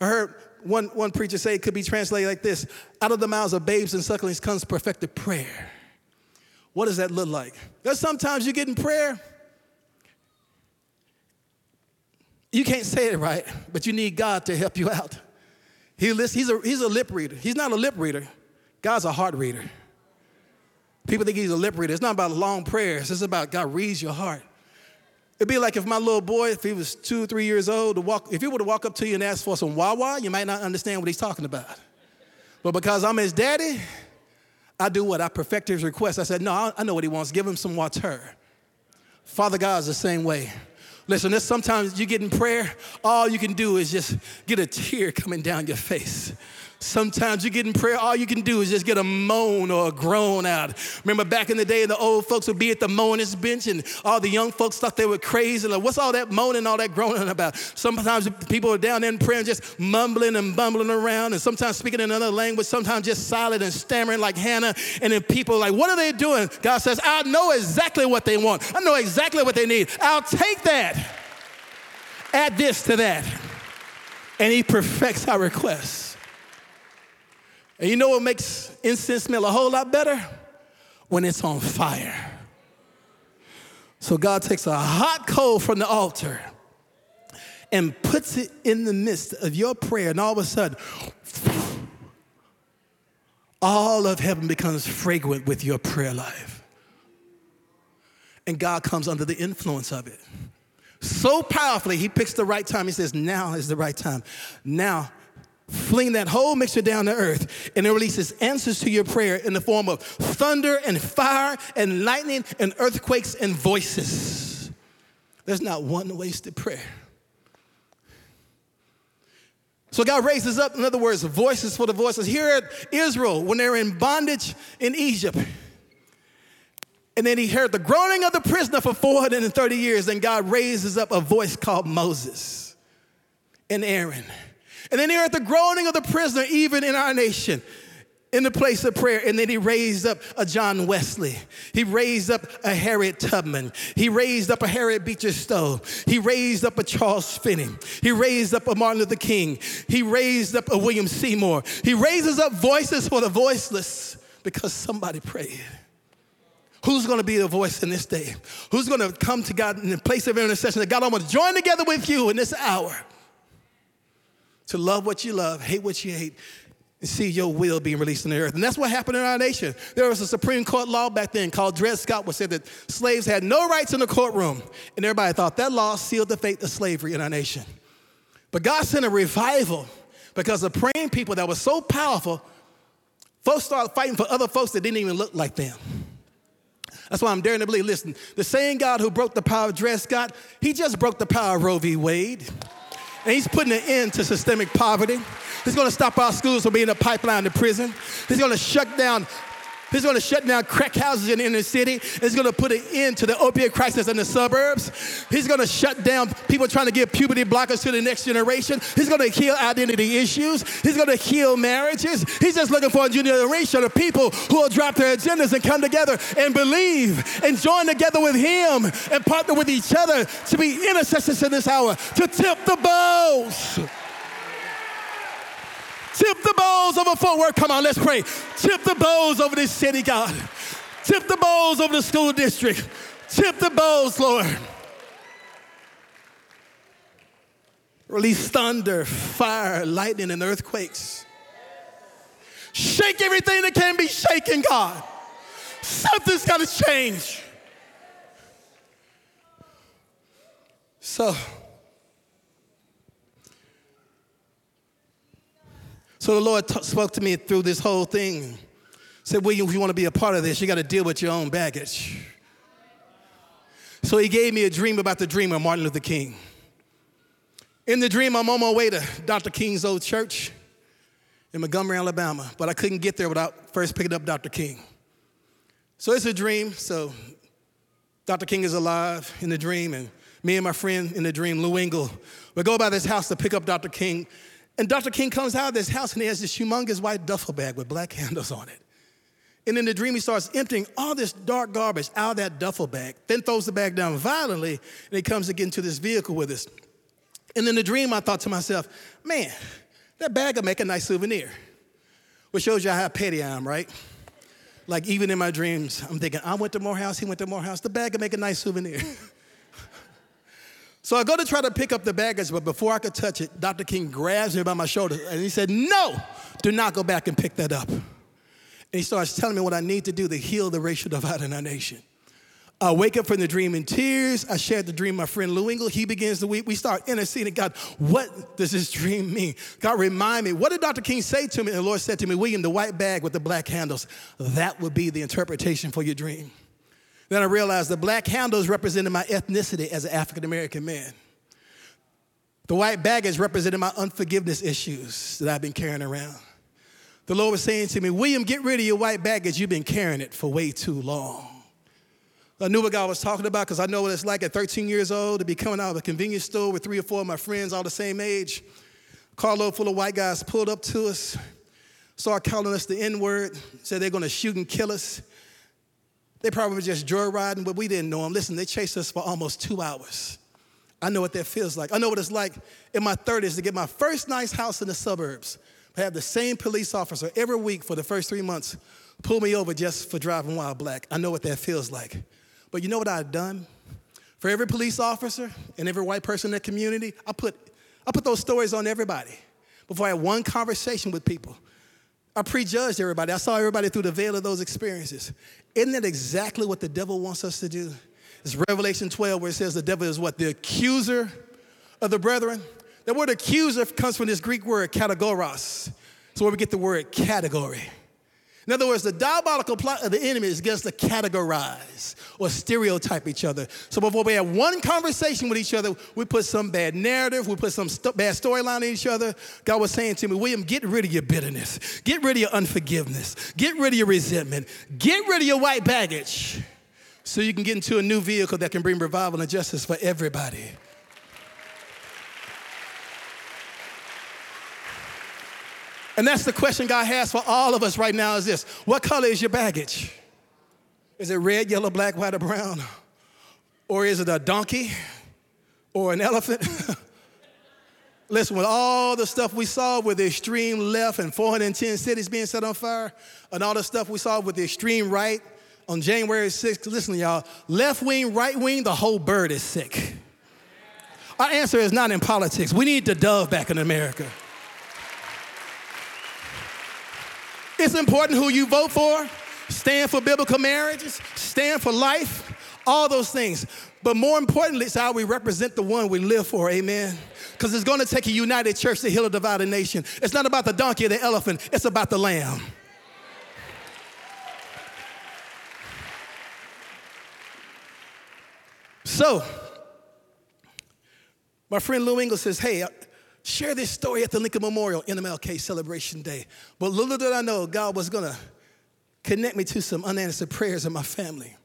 I heard one, one preacher say it could be translated like this out of the mouths of babes and sucklings comes perfected prayer. What does that look like? There's sometimes you get in prayer, you can't say it right, but you need God to help you out. He he's, a, he's a lip reader. He's not a lip reader, God's a heart reader. People think he's a lip reader. It's not about long prayers, it's about God reads your heart. It'd be like if my little boy, if he was two three years old, to walk, if he were to walk up to you and ask for some Wawa, you might not understand what he's talking about. But because I'm his daddy, I do what? I perfect his request. I said, No, I know what he wants. Give him some water. Father God is the same way. Listen, there's sometimes you get in prayer, all you can do is just get a tear coming down your face. Sometimes you get in prayer, all you can do is just get a moan or a groan out. Remember back in the day, the old folks would be at the moaners bench, and all the young folks thought they were crazy. Like, what's all that moaning, all that groaning about? Sometimes people are down there in prayer just mumbling and bumbling around, and sometimes speaking in another language, sometimes just silent and stammering like Hannah. And then people are like, What are they doing? God says, I know exactly what they want, I know exactly what they need. I'll take that, add this to that. And He perfects our requests. And you know what makes incense smell a whole lot better? When it's on fire. So God takes a hot coal from the altar and puts it in the midst of your prayer, and all of a sudden, all of heaven becomes fragrant with your prayer life. And God comes under the influence of it. So powerfully, He picks the right time. He says, Now is the right time. Now fling that whole mixture down to earth, and it releases answers to your prayer in the form of thunder and fire and lightning and earthquakes and voices. There's not one wasted prayer. So God raises up, in other words, voices for the voices. Here at Israel, when they're in bondage in Egypt, and then he heard the groaning of the prisoner for 430 years, and God raises up a voice called Moses and Aaron. And then he heard the groaning of the prisoner, even in our nation, in the place of prayer. And then he raised up a John Wesley. He raised up a Harriet Tubman. He raised up a Harriet Beecher Stowe. He raised up a Charles Finney. He raised up a Martin Luther King. He raised up a William Seymour. He raises up voices for the voiceless because somebody prayed. Who's going to be the voice in this day? Who's going to come to God in the place of intercession that God, I want to join together with you in this hour to love what you love, hate what you hate, and see your will being released in the earth. And that's what happened in our nation. There was a Supreme Court law back then called Dred Scott, which said that slaves had no rights in the courtroom. And everybody thought that law sealed the fate of slavery in our nation. But God sent a revival because the praying people that were so powerful, folks started fighting for other folks that didn't even look like them. That's why I'm daring to believe. Listen, the same God who broke the power of Dred Scott, he just broke the power of Roe v. Wade and he's putting an end to systemic poverty. He's going to stop our schools from being a pipeline to prison. He's going to shut down He's going to shut down crack houses in the inner city. He's going to put an end to the opiate crisis in the suburbs. He's going to shut down people trying to give puberty blockers to the next generation. He's going to heal identity issues. He's going to heal marriages. He's just looking for a generation of people who will drop their agendas and come together and believe and join together with Him and partner with each other to be intercessors in this hour, to tip the bows. Tip the bowls over Fort Worth. Come on, let's pray. Tip the bowls over this city, God. Tip the bowls over the school district. Tip the bowls, Lord. Release thunder, fire, lightning, and earthquakes. Shake everything that can be shaken, God. Something's got to change. So, So the Lord t- spoke to me through this whole thing. Said, William, if you want to be a part of this, you got to deal with your own baggage. So he gave me a dream about the dreamer, Martin Luther King. In the dream, I'm on my way to Dr. King's old church in Montgomery, Alabama, but I couldn't get there without first picking up Dr. King. So it's a dream. So Dr. King is alive in the dream, and me and my friend in the dream, Lou Engle, we go by this house to pick up Dr. King. And Dr. King comes out of this house and he has this humongous white duffel bag with black handles on it. And in the dream, he starts emptying all this dark garbage out of that duffel bag, then throws the bag down violently, and he comes again to get into this vehicle with us. And in the dream, I thought to myself, man, that bag will make a nice souvenir. Which shows you how petty I am, right? Like even in my dreams, I'm thinking, I went to Morehouse, he went to Morehouse, the bag will make a nice souvenir. so I go to try to pick up the baggage, but before I could touch it, Dr. King grabs me by my shoulder and he said, No, do not go back and pick that up. And he starts telling me what I need to do to heal the racial divide in our nation. I wake up from the dream in tears. I shared the dream with my friend Lou Engle. He begins to weep. We start interceding. God, what does this dream mean? God, remind me. What did Dr. King say to me? And the Lord said to me, William, the white bag with the black handles, that would be the interpretation for your dream. Then I realized the black handles represented my ethnicity as an African American man. The white baggage represented my unforgiveness issues that I've been carrying around. The Lord was saying to me, William, get rid of your white baggage. You've been carrying it for way too long. I knew what God was talking about because I know what it's like at 13 years old to be coming out of a convenience store with three or four of my friends, all the same age. Carload full of white guys pulled up to us, started calling us the N word, said they're going to shoot and kill us. They probably were just joyriding, but we didn't know them. Listen, they chased us for almost two hours. I know what that feels like. I know what it's like in my 30s to get my first nice house in the suburbs, but have the same police officer every week for the first three months pull me over just for driving while black. I know what that feels like. But you know what I've done? For every police officer and every white person in the community, I put, I put those stories on everybody. Before I had one conversation with people, I prejudged everybody. I saw everybody through the veil of those experiences. Isn't that exactly what the devil wants us to do? It's Revelation 12 where it says the devil is what? The accuser of the brethren. The word accuser comes from this Greek word kategoros. So where we get the word category. In other words, the diabolical plot of the enemy is just to categorize or stereotype each other. So before we have one conversation with each other, we put some bad narrative, we put some st- bad storyline in each other. God was saying to me, William, get rid of your bitterness, get rid of your unforgiveness, get rid of your resentment, get rid of your white baggage so you can get into a new vehicle that can bring revival and justice for everybody. And that's the question God has for all of us right now is this What color is your baggage? Is it red, yellow, black, white, or brown? Or is it a donkey or an elephant? Listen, with all the stuff we saw with the extreme left and 410 cities being set on fire, and all the stuff we saw with the extreme right on January 6th, listen, y'all, left wing, right wing, the whole bird is sick. Our answer is not in politics. We need the dove back in America. It's important who you vote for, stand for biblical marriages, stand for life, all those things. But more importantly, it's how we represent the one we live for, amen? Because it's going to take a united church to heal a divided nation. It's not about the donkey or the elephant, it's about the lamb. So, my friend Lou Engle says, Hey, share this story at the Lincoln Memorial NMLK Celebration Day. But little did I know God was gonna connect me to some unanswered prayers in my family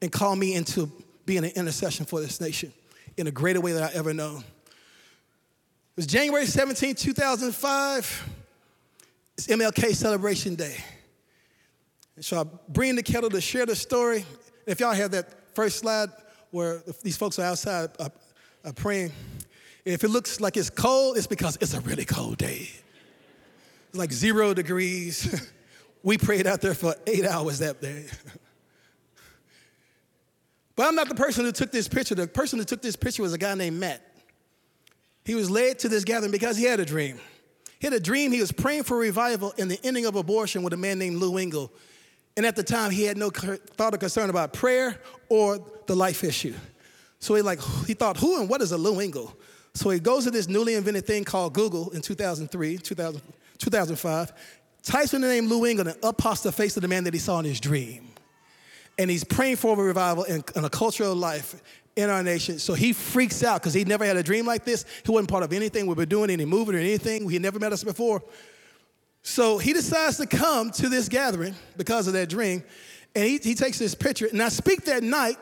and call me into being an intercession for this nation in a greater way than I ever known. It was January 17, 2005. It's MLK Celebration Day. And so I bring the kettle to share the story. If y'all have that first slide where these folks are outside uh, uh, praying, if it looks like it's cold, it's because it's a really cold day. It's like zero degrees. we prayed out there for eight hours that day. but I'm not the person who took this picture. The person who took this picture was a guy named Matt. He was led to this gathering because he had a dream. He had a dream. He was praying for revival in the ending of abortion with a man named Lou Engle. And at the time, he had no thought or concern about prayer or the life issue. So he like he thought, who and what is a Lou Engle? So he goes to this newly invented thing called Google in 2003, 2000, 2005, types in the name Lou Engle and pops the face of the man that he saw in his dream. And he's praying for a revival and, and a cultural life in our nation. So he freaks out because he never had a dream like this. He wasn't part of anything we were doing, any movement or anything. He never met us before. So he decides to come to this gathering because of that dream. And he, he takes this picture. And I speak that night.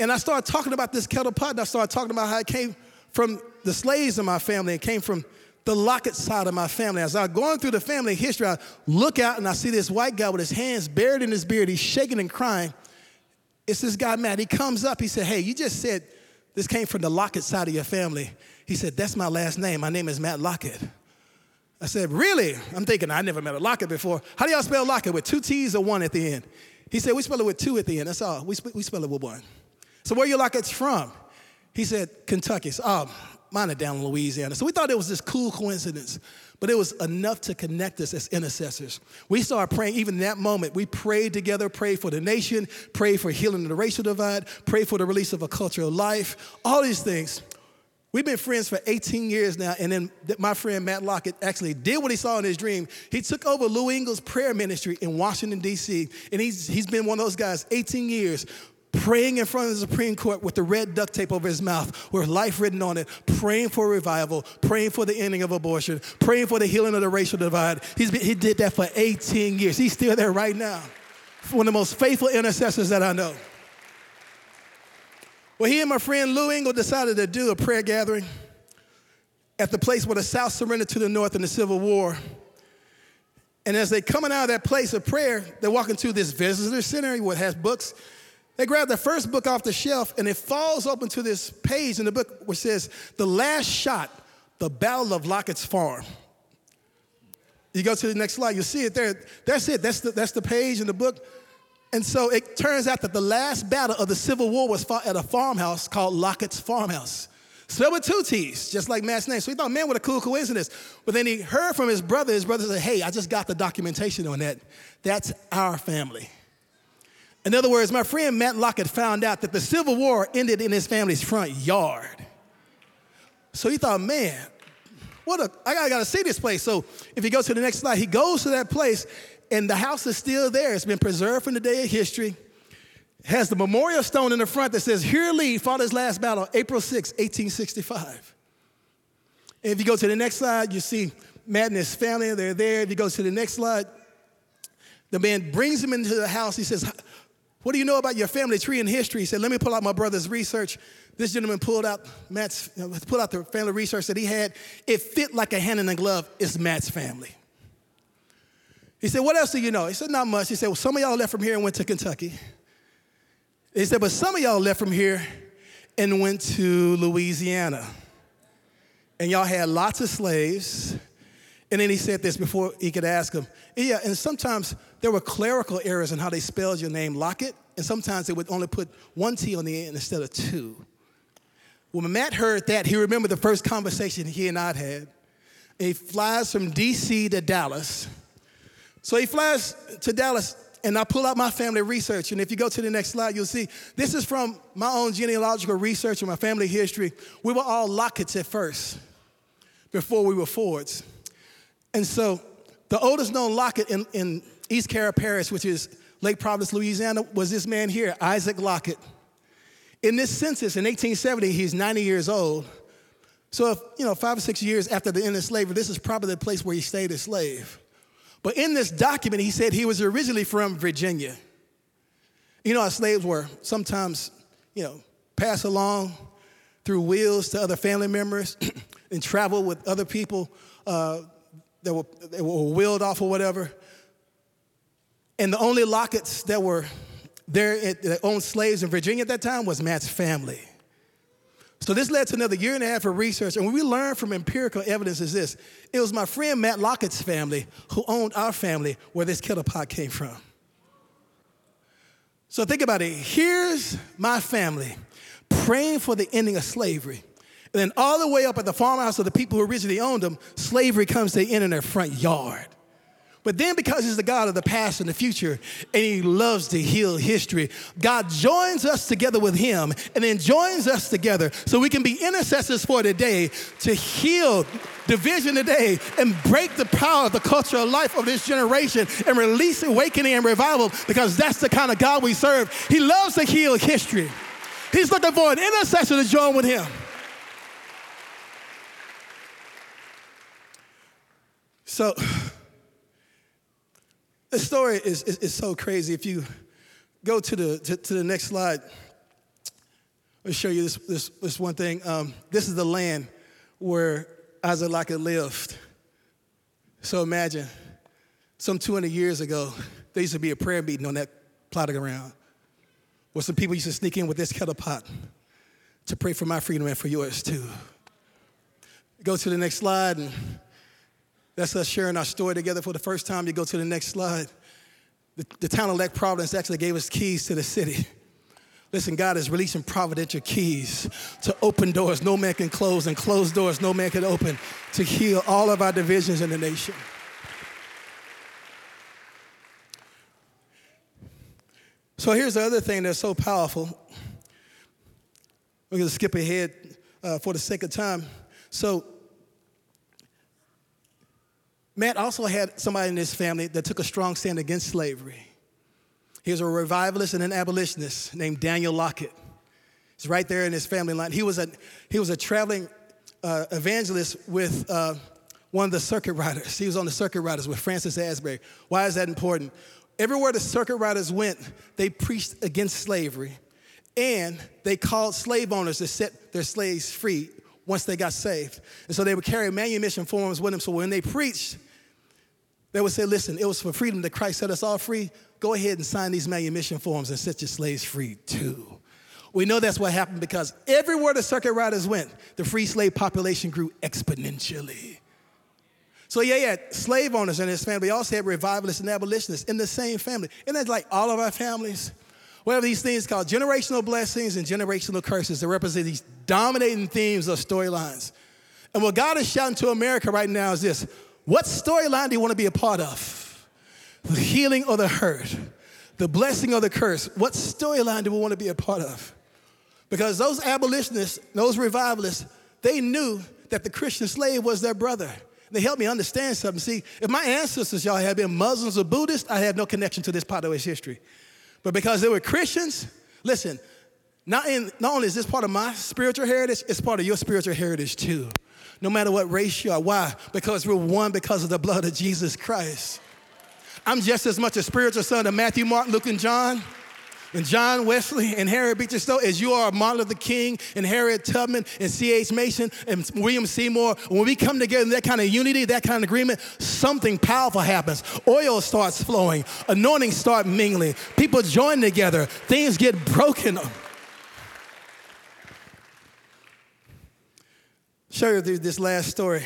And I started talking about this kettle pot. And I started talking about how it came from the slaves in my family and came from the Lockett side of my family. As I'm going through the family history, I look out and I see this white guy with his hands buried in his beard. He's shaking and crying. It's this guy, Matt. He comes up. He said, Hey, you just said this came from the Lockett side of your family. He said, That's my last name. My name is Matt Lockett. I said, Really? I'm thinking, I never met a Lockett before. How do y'all spell Lockett? With two T's or one at the end? He said, We spell it with two at the end. That's all. We, sp- we spell it with one. So, where your Lockett's from? He said, Kentucky. So, oh, mine are down in Louisiana. So we thought it was this cool coincidence, but it was enough to connect us as intercessors. We started praying, even in that moment, we prayed together, prayed for the nation, prayed for healing of the racial divide, prayed for the release of a cultural life, all these things. We've been friends for 18 years now, and then my friend Matt Lockett actually did what he saw in his dream. He took over Lou Engle's prayer ministry in Washington, D.C., and he's, he's been one of those guys 18 years praying in front of the Supreme Court with the red duct tape over his mouth with life written on it, praying for revival, praying for the ending of abortion, praying for the healing of the racial divide. He's been, he did that for 18 years. He's still there right now. One of the most faithful intercessors that I know. Well, he and my friend Lou Engle decided to do a prayer gathering at the place where the South surrendered to the North in the Civil War. And as they're coming out of that place of prayer, they're walking to this visitor center it has books they grab the first book off the shelf and it falls open to this page in the book which says, The Last Shot, The Battle of Lockett's Farm. You go to the next slide, you see it there. That's it. That's the, that's the page in the book. And so it turns out that the last battle of the Civil War was fought at a farmhouse called Lockett's Farmhouse. Spelled with two T's, just like Matt's name. So he thought, man, what a cool coincidence. But then he heard from his brother. His brother said, hey, I just got the documentation on that. That's our family. In other words, my friend Matt Lockett found out that the Civil War ended in his family's front yard. So he thought, man, what a, I gotta, gotta see this place. So if he goes to the next slide, he goes to that place and the house is still there. It's been preserved from the day of history. It has the memorial stone in the front that says, Here Lee fought his last battle, April 6, 1865. And if you go to the next slide, you see Matt and his family, they're there. If you go to the next slide, the man brings him into the house. He says, what do you know about your family tree and history? He said, Let me pull out my brother's research. This gentleman pulled out Matt's, uh, pulled out the family research that he had. It fit like a hand in a glove. It's Matt's family. He said, What else do you know? He said, Not much. He said, Well, some of y'all left from here and went to Kentucky. He said, But some of y'all left from here and went to Louisiana. And y'all had lots of slaves. And then he said this before he could ask him. Yeah, and sometimes there were clerical errors in how they spelled your name, Lockett, and sometimes they would only put one T on the end instead of two. When Matt heard that, he remembered the first conversation he and I had. He flies from DC to Dallas. So he flies to Dallas, and I pull out my family research. And if you go to the next slide, you'll see this is from my own genealogical research and my family history. We were all Locketts at first before we were Fords. And so the oldest known Lockett in, in East Carroll Parish, which is Lake Providence, Louisiana, was this man here, Isaac Lockett. In this census in 1870, he's 90 years old. So, if, you know, five or six years after the end of slavery, this is probably the place where he stayed a slave. But in this document, he said he was originally from Virginia. You know how slaves were sometimes, you know, passed along through wills to other family members and travel with other people uh, that were, were willed off or whatever. And the only Locketts that were there eh, that owned slaves in Virginia at that time was Matt's family. So this led to another year and a half of research, and what we learned from empirical evidence is this: it was my friend Matt Lockett's family who owned our family where this kettle pot came from. So think about it. Here's my family praying for the ending of slavery. And then all the way up at the farmhouse of the people who originally owned them, slavery comes to the end in their front yard. But then, because He's the God of the past and the future, and He loves to heal history, God joins us together with Him and then joins us together so we can be intercessors for today to heal division today and break the power of the culture of life of this generation and release awakening and revival because that's the kind of God we serve. He loves to heal history. He's looking for an intercessor to join with him. So, this story is, is, is, so crazy. If you go to the, to, to the next slide, I'll show you this, this, this one thing. Um, this is the land where Isaac Lockett lived. So imagine, some 200 years ago, there used to be a prayer meeting on that plot of ground where some people used to sneak in with this kettle pot to pray for my freedom and for yours too. Go to the next slide, and that's us sharing our story together for the first time. You go to the next slide. The, the town of Lake Providence actually gave us keys to the city. Listen, God is releasing providential keys to open doors no man can close and close doors no man can open to heal all of our divisions in the nation. So here's the other thing that's so powerful. We're going to skip ahead uh, for the sake of time. So, Matt also had somebody in his family that took a strong stand against slavery. He was a revivalist and an abolitionist named Daniel Lockett. He's right there in his family line. He was a, he was a traveling uh, evangelist with uh, one of the circuit riders. He was on the circuit riders with Francis Asbury. Why is that important? Everywhere the circuit riders went, they preached against slavery and they called slave owners to set their slaves free once they got saved. And so they would carry manumission forms with them. So when they preached, they would say, listen, it was for freedom that Christ set us all free. Go ahead and sign these manumission forms and set your slaves free too. We know that's what happened because everywhere the circuit riders went, the free slave population grew exponentially. So yeah, yeah, slave owners and his family also had revivalists and abolitionists in the same family. And that's like all of our families. We have these things called generational blessings and generational curses that represent these dominating themes of storylines. And what God is shouting to America right now is this what storyline do you want to be a part of? the healing or the hurt, the blessing or the curse. What storyline do we want to be a part of? Because those abolitionists, those revivalists, they knew that the Christian slave was their brother. They helped me understand something. See, if my ancestors, y'all, had been Muslims or Buddhists, I had no connection to this part of its history. But because they were Christians, listen, not, in, not only is this part of my spiritual heritage, it's part of your spiritual heritage too. No matter what race you are. Why? Because we're one because of the blood of Jesus Christ. I'm just as much a spiritual son of Matthew, Mark, Luke, and John, and John Wesley, and Harriet Beecher Stowe, as you are Martin Luther King, and Harriet Tubman, and C.H. Mason, and William Seymour. When we come together in that kind of unity, that kind of agreement, something powerful happens. Oil starts flowing, anointing start mingling, people join together, things get broken. Show you this last story.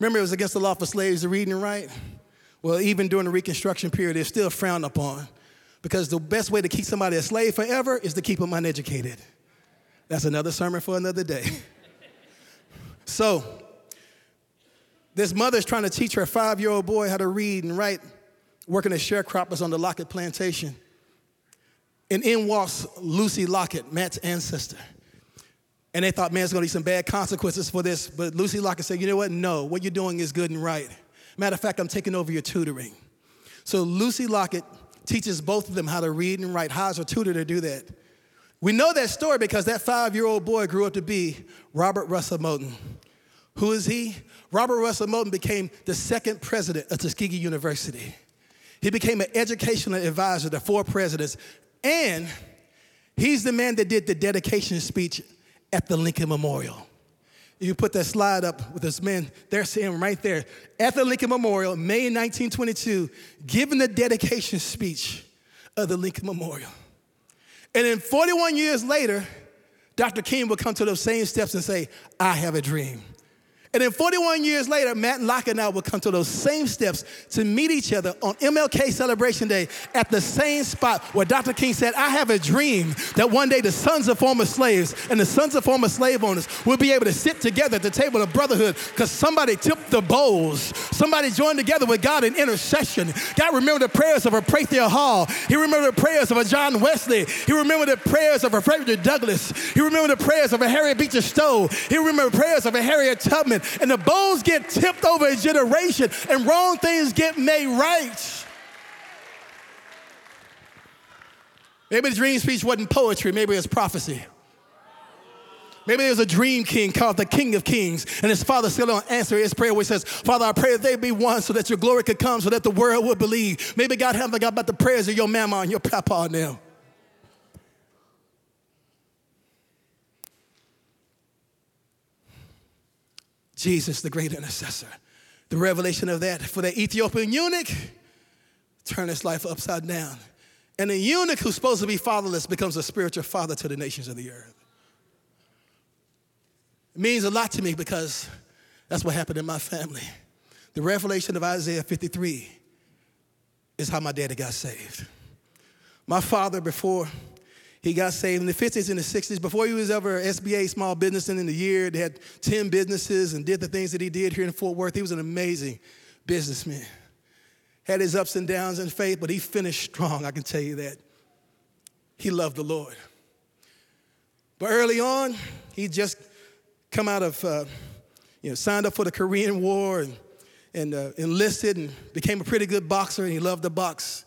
Remember, it was against the law for slaves to read and write? Well, even during the Reconstruction period, it's still frowned upon because the best way to keep somebody a slave forever is to keep them uneducated. That's another sermon for another day. so, this mother is trying to teach her five year old boy how to read and write, working as sharecroppers on the Lockett plantation. And in walks Lucy Lockett, Matt's ancestor. And they thought, man, there's gonna be some bad consequences for this. But Lucy Lockett said, you know what? No, what you're doing is good and right. Matter of fact, I'm taking over your tutoring. So Lucy Lockett teaches both of them how to read and write. How's her tutor to do that? We know that story because that five year old boy grew up to be Robert Russell Moton. Who is he? Robert Russell Moton became the second president of Tuskegee University. He became an educational advisor to four presidents, and he's the man that did the dedication speech at the Lincoln Memorial. You put that slide up with this man, they're saying right there at the Lincoln Memorial, May 1922, giving the dedication speech of the Lincoln Memorial. And then 41 years later, Dr. King would come to those same steps and say, I have a dream. And then 41 years later, Matt Lockett and I would come to those same steps to meet each other on MLK Celebration Day at the same spot where Dr. King said, I have a dream that one day the sons of former slaves and the sons of former slave owners will be able to sit together at the table of brotherhood because somebody tipped the bowls. Somebody joined together with God in intercession. God remembered the prayers of a Prathia Hall. He remembered the prayers of a John Wesley. He remembered the prayers of a Frederick Douglass. He remembered the prayers of a Harriet Beecher Stowe. He remembered the prayers of a Harriet Tubman and the bones get tipped over a generation, and wrong things get made right. Maybe the dream speech wasn't poetry, maybe it was prophecy. Maybe there's a dream king called the King of Kings, and his father still don't answer his prayer he says, Father, I pray that they be one so that your glory could come, so that the world would believe. Maybe God haven't got about the prayers of your mama and your papa now. Jesus, the great intercessor. The revelation of that for the Ethiopian eunuch turned his life upside down. And the eunuch who's supposed to be fatherless becomes a spiritual father to the nations of the earth. It means a lot to me because that's what happened in my family. The revelation of Isaiah 53 is how my daddy got saved. My father, before he got saved in the 50s and the 60s, before he was ever SBA small business in the year, they had 10 businesses and did the things that he did here in Fort Worth. He was an amazing businessman had his ups and downs in faith, but he finished strong, I can tell you that. He loved the Lord. But early on, he just come out of, uh, you know, signed up for the Korean War and, and uh, enlisted and became a pretty good boxer, and he loved to box.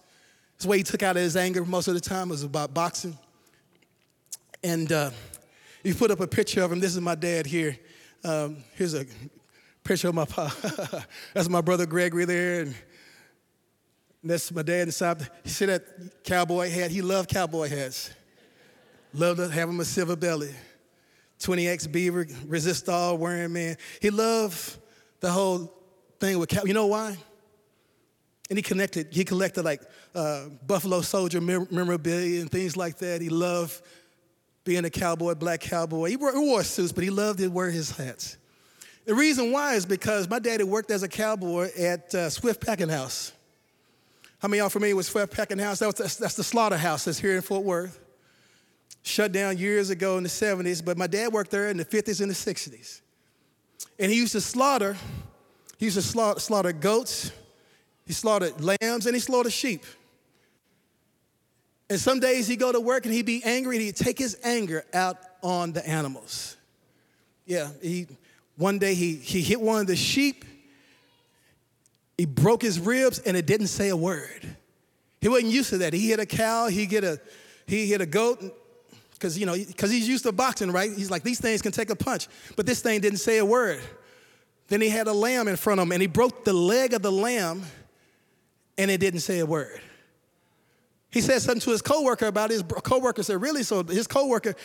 That's way he took out his anger most of the time was about boxing. And uh, you put up a picture of him. This is my dad here. Um, here's a picture of my pa. That's my brother Gregory there, and that's my dad inside. He said that cowboy hat. He loved cowboy hats. Loved to have him a silver belly. 20X Beaver, Resistol wearing man. He loved the whole thing with cow. You know why? And he connected, he collected like uh, Buffalo Soldier memorabilia and things like that. He loved being a cowboy, black cowboy. He wore, he wore suits, but he loved to wear his hats. The reason why is because my daddy worked as a cowboy at uh, Swift Packing House. How many of y'all familiar with Swift Packing House? That was, that's, that's the slaughterhouse that's here in Fort Worth. Shut down years ago in the 70s, but my dad worked there in the 50s and the 60s. And he used to slaughter, he used to slaughter, slaughter goats, he slaughtered lambs, and he slaughtered sheep. And some days he'd go to work and he'd be angry and he'd take his anger out on the animals. Yeah, he, one day he, he hit one of the sheep he broke his ribs and it didn't say a word. He wasn't used to that. He hit a cow, he hit a, he hit a goat, because you know, because he's used to boxing, right? He's like, these things can take a punch. But this thing didn't say a word. Then he had a lamb in front of him and he broke the leg of the lamb and it didn't say a word. He said something to his coworker about his coworker said, Really? So his coworker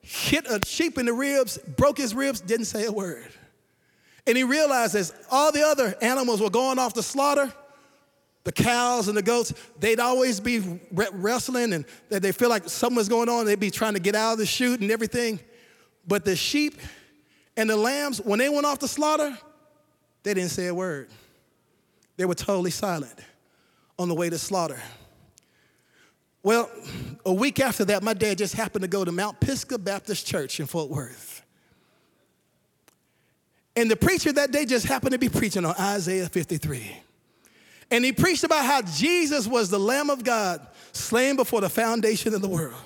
hit a sheep in the ribs, broke his ribs, didn't say a word. And he realized as all the other animals were going off to slaughter, the cows and the goats, they'd always be wrestling and they feel like something was going on. They'd be trying to get out of the chute and everything. But the sheep and the lambs, when they went off to slaughter, they didn't say a word. They were totally silent on the way to slaughter. Well, a week after that, my dad just happened to go to Mount Pisgah Baptist Church in Fort Worth. And the preacher that day just happened to be preaching on Isaiah 53. And he preached about how Jesus was the Lamb of God slain before the foundation of the world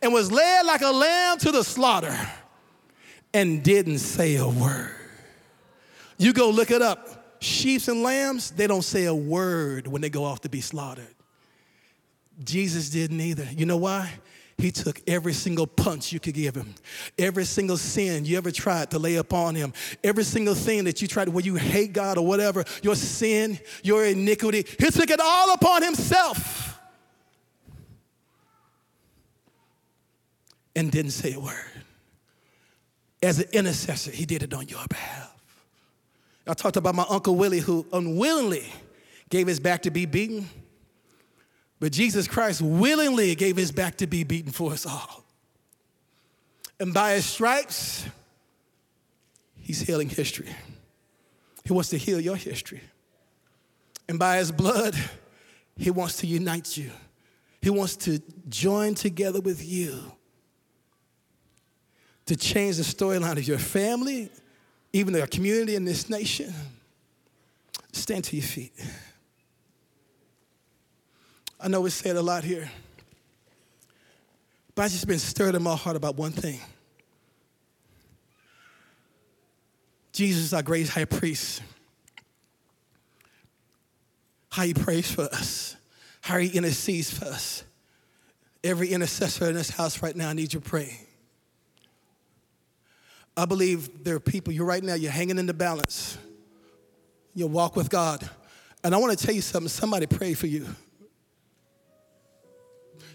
and was led like a lamb to the slaughter and didn't say a word. You go look it up. Sheep and lambs, they don't say a word when they go off to be slaughtered. Jesus didn't either. You know why? He took every single punch you could give him, every single sin you ever tried to lay upon him, every single thing that you tried where you hate God or whatever, your sin, your iniquity. He took it all upon himself and didn't say a word. As an intercessor, he did it on your behalf. I talked about my Uncle Willie who unwillingly gave his back to be beaten but Jesus Christ willingly gave his back to be beaten for us all. And by his stripes, he's healing history. He wants to heal your history. And by his blood, he wants to unite you. He wants to join together with you to change the storyline of your family, even your community in this nation. Stand to your feet. I know we said a lot here, but I just been stirred in my heart about one thing. Jesus, our great high priest, how he prays for us, how he intercedes for us. Every intercessor in this house right now, I need you to pray. I believe there are people, you're right now, you're hanging in the balance. You walk with God. And I want to tell you something somebody prayed for you.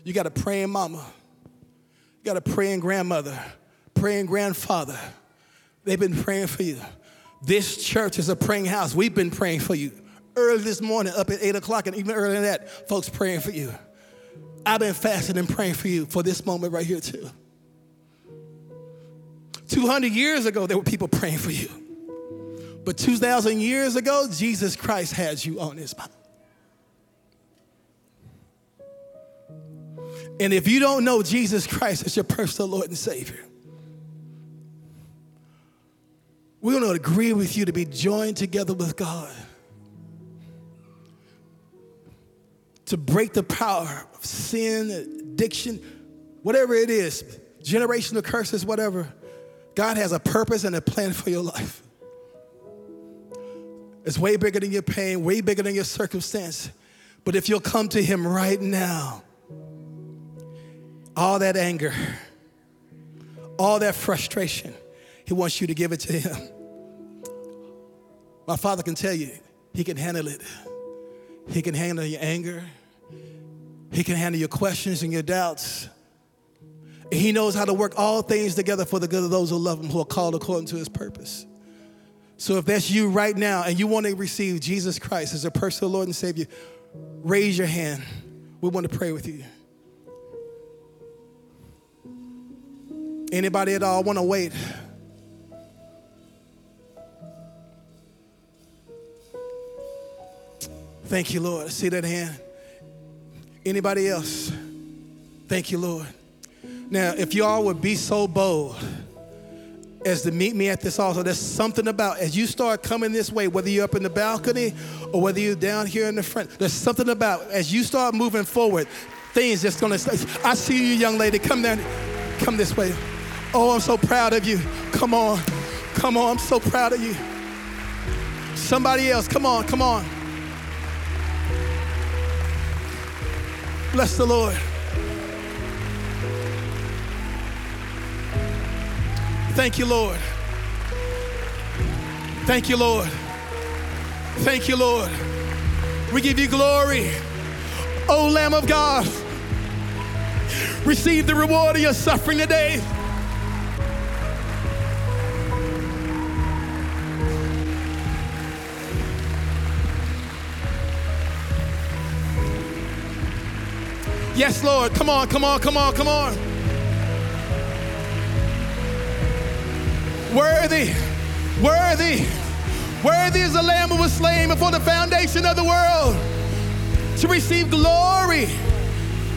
You got a praying mama, you got a praying grandmother, praying grandfather. They've been praying for you. This church is a praying house. We've been praying for you. Early this morning, up at 8 o'clock, and even earlier than that, folks praying for you. I've been fasting and praying for you for this moment right here, too. 200 years ago, there were people praying for you. But 2,000 years ago, Jesus Christ had you on his mind. And if you don't know Jesus Christ as your personal Lord and Savior, we're going to agree with you to be joined together with God to break the power of sin, addiction, whatever it is, generational curses, whatever. God has a purpose and a plan for your life. It's way bigger than your pain, way bigger than your circumstance. But if you'll come to Him right now, all that anger, all that frustration, He wants you to give it to Him. My Father can tell you, He can handle it. He can handle your anger. He can handle your questions and your doubts. He knows how to work all things together for the good of those who love Him, who are called according to His purpose. So if that's you right now and you want to receive Jesus Christ as a personal Lord and Savior, raise your hand. We want to pray with you. Anybody at all want to wait? Thank you, Lord. See that hand? Anybody else? Thank you, Lord. Now, if y'all would be so bold as to meet me at this altar, there's something about as you start coming this way, whether you're up in the balcony or whether you're down here in the front, there's something about as you start moving forward, things just gonna. I see you, young lady. Come down, come this way. Oh, I'm so proud of you. Come on, come on. I'm so proud of you. Somebody else, come on, come on. Bless the Lord. Thank you, Lord. Thank you, Lord. Thank you, Lord. We give you glory. O Lamb of God, receive the reward of your suffering today. Yes, Lord. Come on, come on, come on, come on. Worthy, worthy, worthy is the Lamb who was slain before the foundation of the world to receive glory,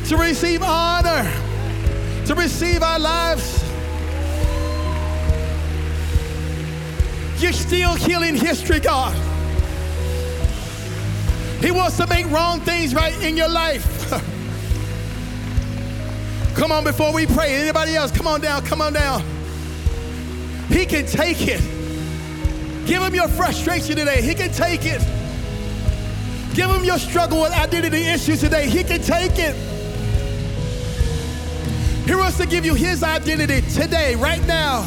to receive honor, to receive our lives. You're still healing history, God. He wants to make wrong things right in your life. Come on, before we pray, anybody else, come on down, come on down. He can take it. Give him your frustration today. He can take it. Give him your struggle with identity issues today. He can take it. He wants to give you his identity today, right now.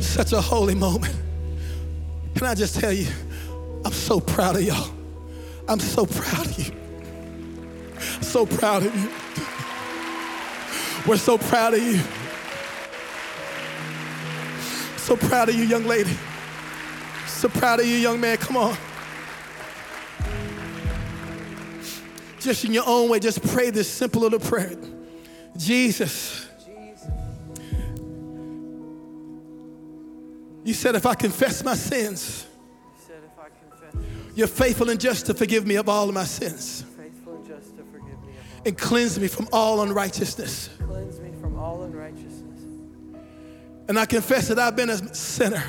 Such a holy moment. Can I just tell you, I'm so proud of y'all. I'm so proud of you. So proud of you. We're so proud of you. So proud of you, young lady. So proud of you, young man. Come on. Just in your own way, just pray this simple little prayer. Jesus. Said, if I confess my sins, said if I confess you're faithful and just to forgive me of all of my sins faithful and just to forgive me of all, and cleanse me from all unrighteousness. cleanse me from all unrighteousness. And I confess that I've been a sinner.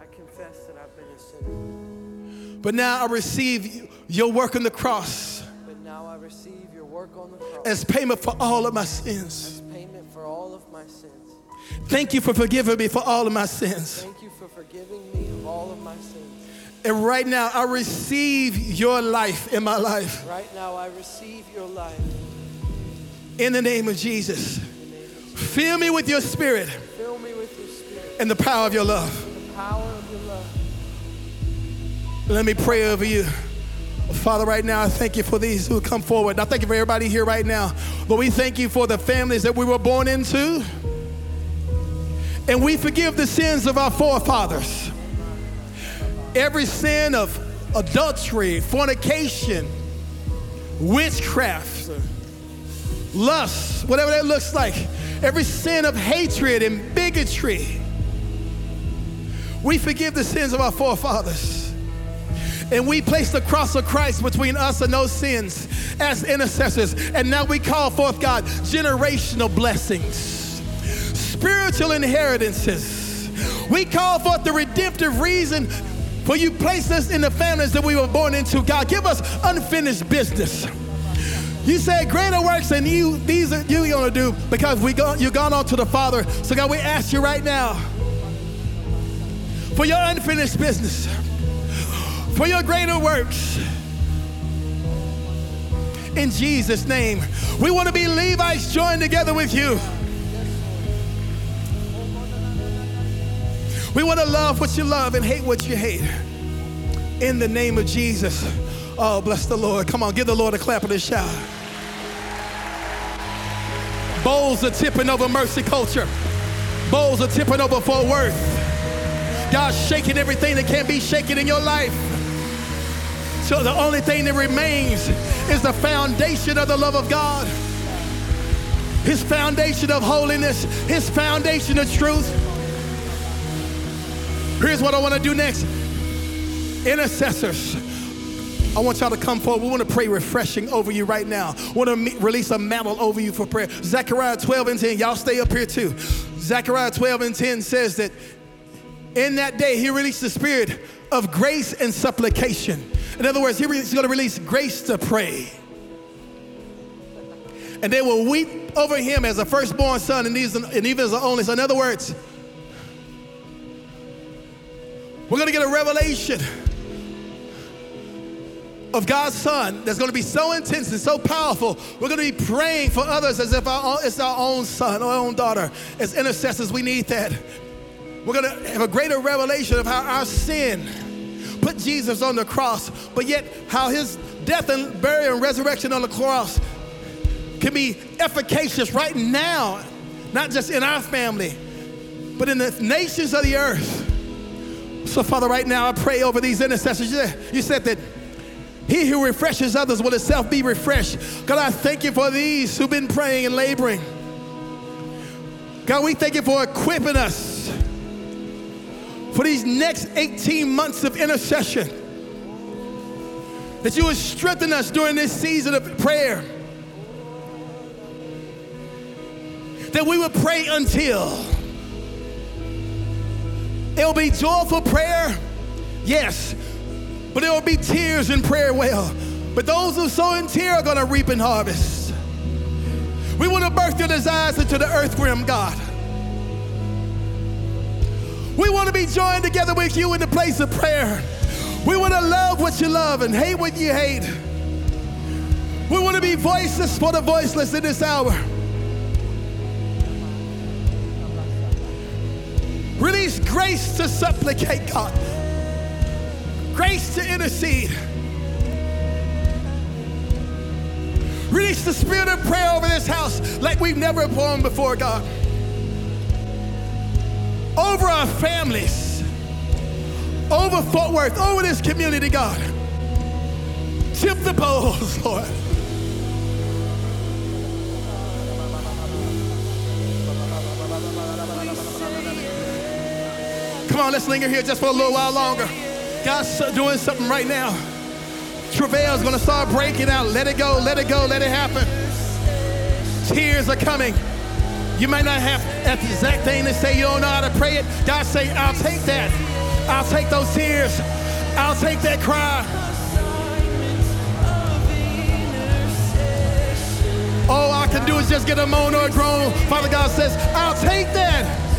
I confess that I've been a sinner, But now I receive your work on the cross but now I receive your work on the cross as payment for all of my sins. as payment for all of my sins. Thank you for forgiving me for all of my sins. Forgiving me of all of my sins. And right now, I receive your life in my life. Right now, I receive your life In the name of Jesus. in the name of Jesus. Fill me with your spirit Fill me with your spirit, and the power of your love. the power of your love. Let me pray over you. Father, right now, I thank you for these who come forward. I thank you for everybody here right now. But we thank you for the families that we were born into. And we forgive the sins of our forefathers. Every sin of adultery, fornication, witchcraft, lust, whatever that looks like. Every sin of hatred and bigotry. We forgive the sins of our forefathers. And we place the cross of Christ between us and those sins as intercessors. And now we call forth, God, generational blessings, spiritual inheritances. We call forth the redemptive reason for you placed us in the families that we were born into. God, give us unfinished business. You said greater works than you, these are you gonna do because we go, you've gone on to the Father. So God, we ask you right now for your unfinished business for your greater works. In Jesus' name, we want to be Levites joined together with you. We want to love what you love and hate what you hate. In the name of Jesus. Oh, bless the Lord. Come on, give the Lord a clap and a shout. Bowls are tipping over mercy culture. Bowls are tipping over Fort Worth. God's shaking everything that can't be shaken in your life. So the only thing that remains is the foundation of the love of God, His foundation of holiness, His foundation of truth. Here's what I want to do next. Intercessors, I want y'all to come forward. We want to pray refreshing over you right now. I want to release a mantle over you for prayer. Zechariah 12 and 10, y'all stay up here too. Zechariah 12 and 10 says that in that day, he released the spirit of grace and supplication. In other words, he's going to release grace to pray. And they will weep over him as a firstborn son and even as an only son. In other words, we're going to get a revelation of God's son that's going to be so intense and so powerful. We're going to be praying for others as if our own, it's our own son our own daughter. As intercessors, we need that. We're going to have a greater revelation of how our sin put Jesus on the cross, but yet how his death and burial and resurrection on the cross can be efficacious right now, not just in our family, but in the nations of the earth. So, Father, right now I pray over these intercessors. You said- that he who refreshes others will himself be refreshed. God, I thank you for these who've been praying and laboring. God, we thank you for equipping us for these next 18 months of intercession. That you would strengthen us during this season of prayer. That we would pray until it will be joyful prayer, yes, but it'll be tears in prayer well. But those who sow in tears are going to reap in harvest. We want to birth your desires into the earth realm, God. We want to be joined together with you in the place of prayer. We want to love what you love and hate what you hate. We want to be voiceless for the voiceless in this hour. Release grace to supplicate, God. Grace to intercede. Release the spirit of prayer over this house like we've never performed before, God. Over our families, over Fort Worth, over this community, God. Tip the bowls, Lord. On, let's linger here just for a little while longer. God's doing something right now. Travail's gonna start breaking out. Let it go, let it go, let it happen. Tears are coming. You might not have that exact thing to say, you don't know how to pray it. God say, I'll take that. I'll take those tears. I'll take that cry. All I can do is just get a moan or a groan. Father God says, I'll take that.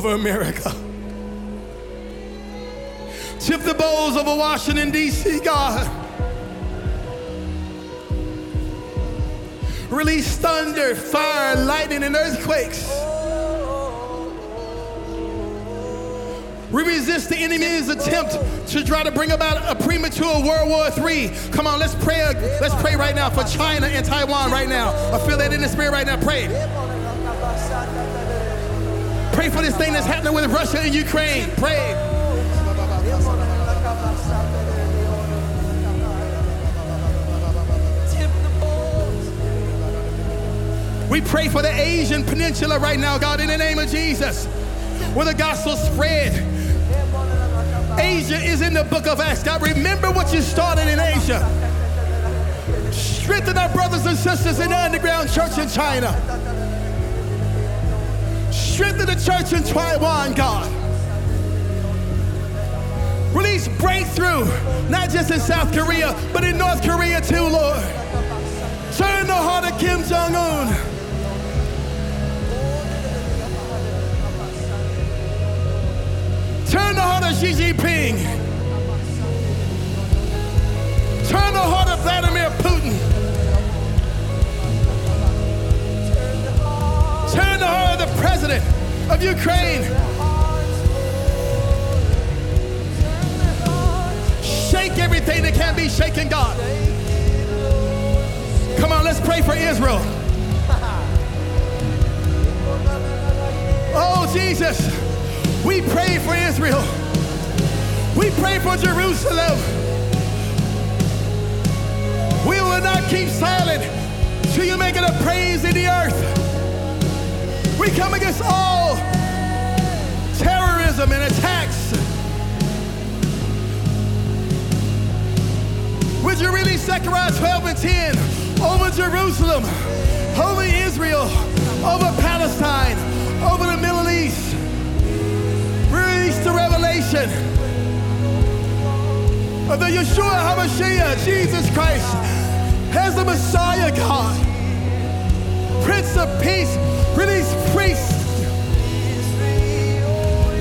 Over America. Tip the bowls over Washington, D.C., God. Release thunder, fire, lightning, and earthquakes. We resist the enemy's attempt to try to bring about a premature World War III. Come on, let's pray. Let's pray right now for China and Taiwan right now. I feel that in the spirit right now. Pray. Pray for this thing that's happening with Russia and Ukraine. Pray. We pray for the Asian Peninsula right now, God, in the name of Jesus. Where the gospel spread. Asia is in the book of Acts. God, remember what you started in Asia. Strengthen our brothers and sisters in the underground church in China. Strengthen the church in Taiwan, God. Release breakthrough, not just in South Korea, but in North Korea too, Lord. Turn the heart of Kim Jong Un. Turn the heart of Xi Jinping. Of Ukraine. Shake everything that can be shaken, God. Come on, let's pray for Israel. Oh, Jesus, we pray for Israel. We pray for Jerusalem. We will not keep silent till you make it a praise in the earth. We come against all terrorism and attacks. Would you release Zechariah 12 and 10 over Jerusalem, over Israel, over Palestine, over the Middle East? Release the revelation of the Yeshua HaMashiach, Jesus Christ, as the Messiah God, Prince of Peace, release priests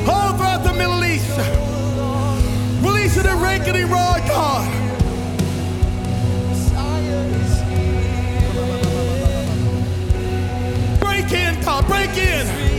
all throughout the Middle East. Release the ranking rod, God. Break in, God, break in.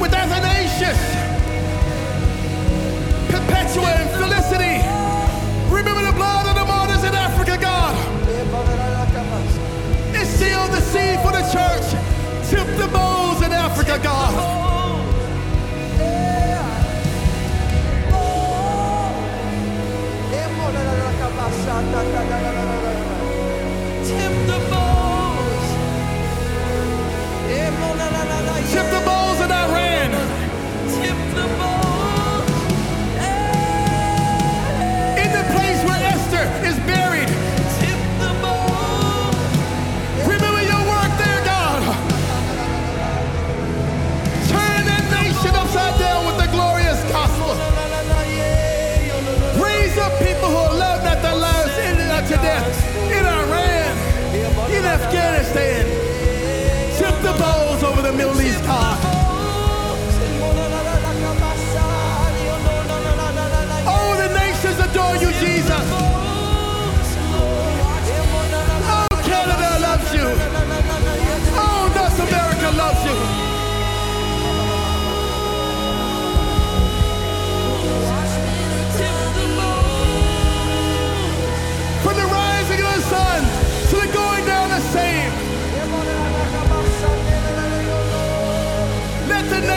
Eunice, Perpetua, and Felicity. Remember the blood of the martyrs in Africa, God. It's sealed the seed for the church. Tip the bowls in Africa, God. Tip the bowls. Tip the bowls bowls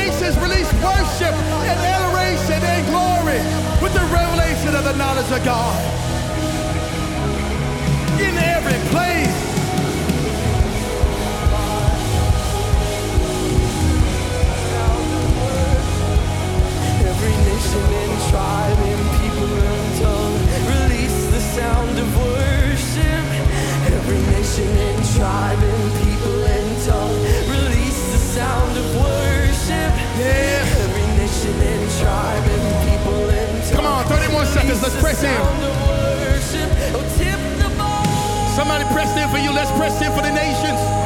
nations release worship and adoration and glory with the revelation of the knowledge of God. In every place. Every nation and tribe and people and tongue release the sound of worship. Every nation and tribe and people and tongue release the sound of worship. Yeah. Every nation and tribe and people and tongue. Come on, 31 seconds. Let's press in. Worship. Oh. Somebody press in for you. Let's press in for the nations.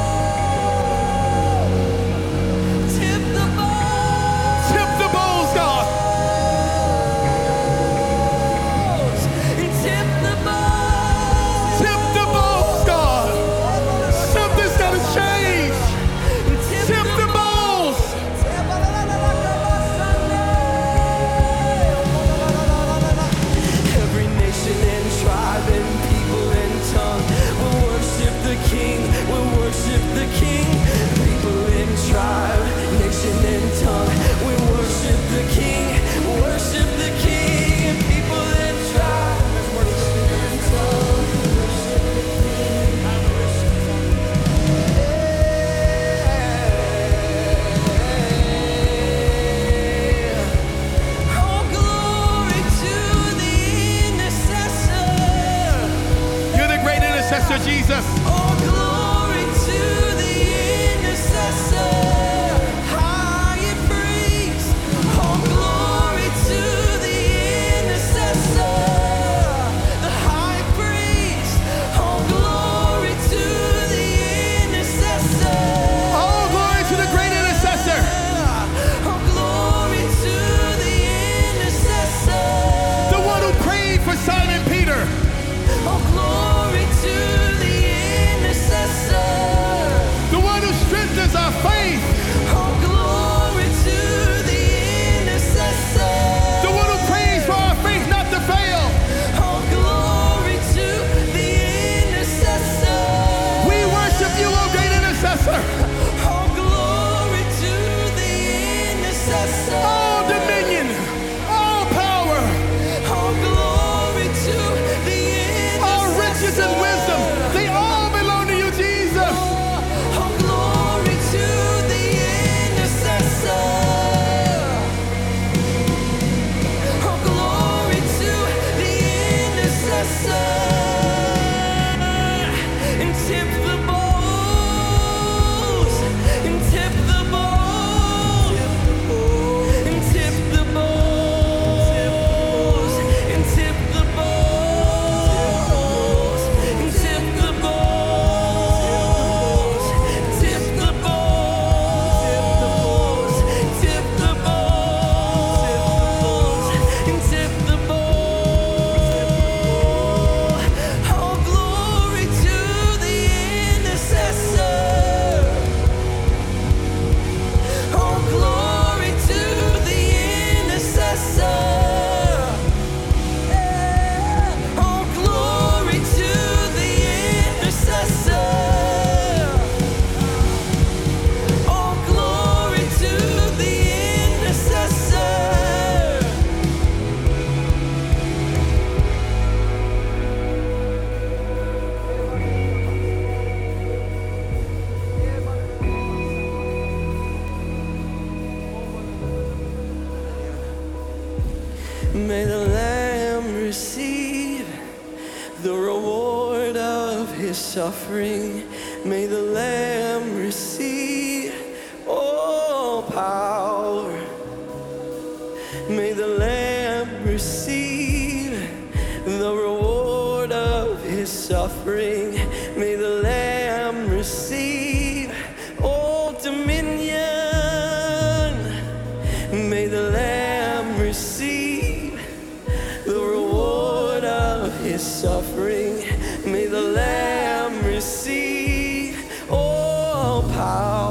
Receive all power.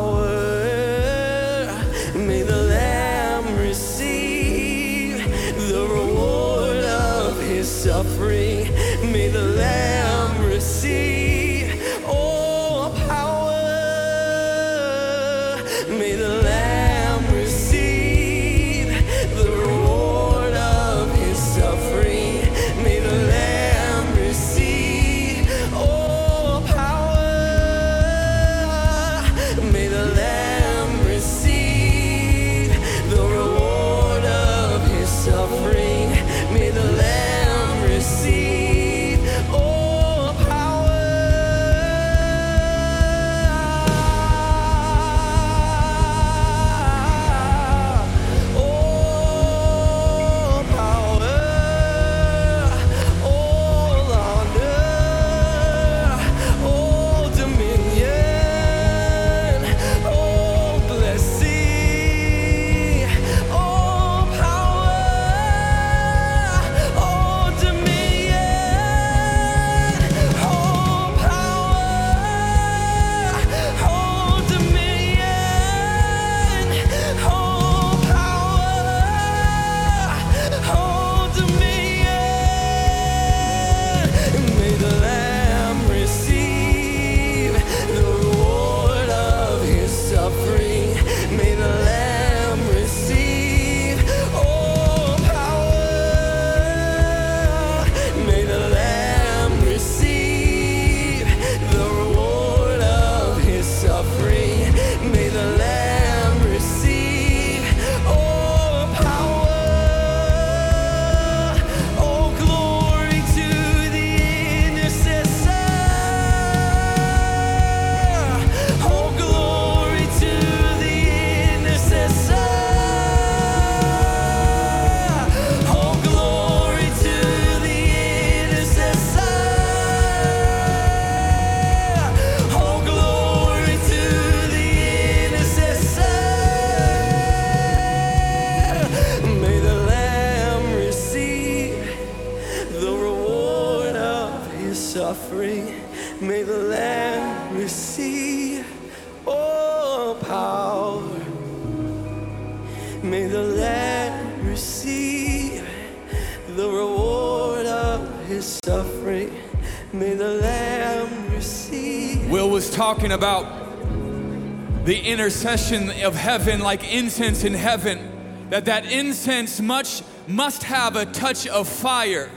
About the intercession of heaven like incense in heaven that that incense much must have a touch of fire.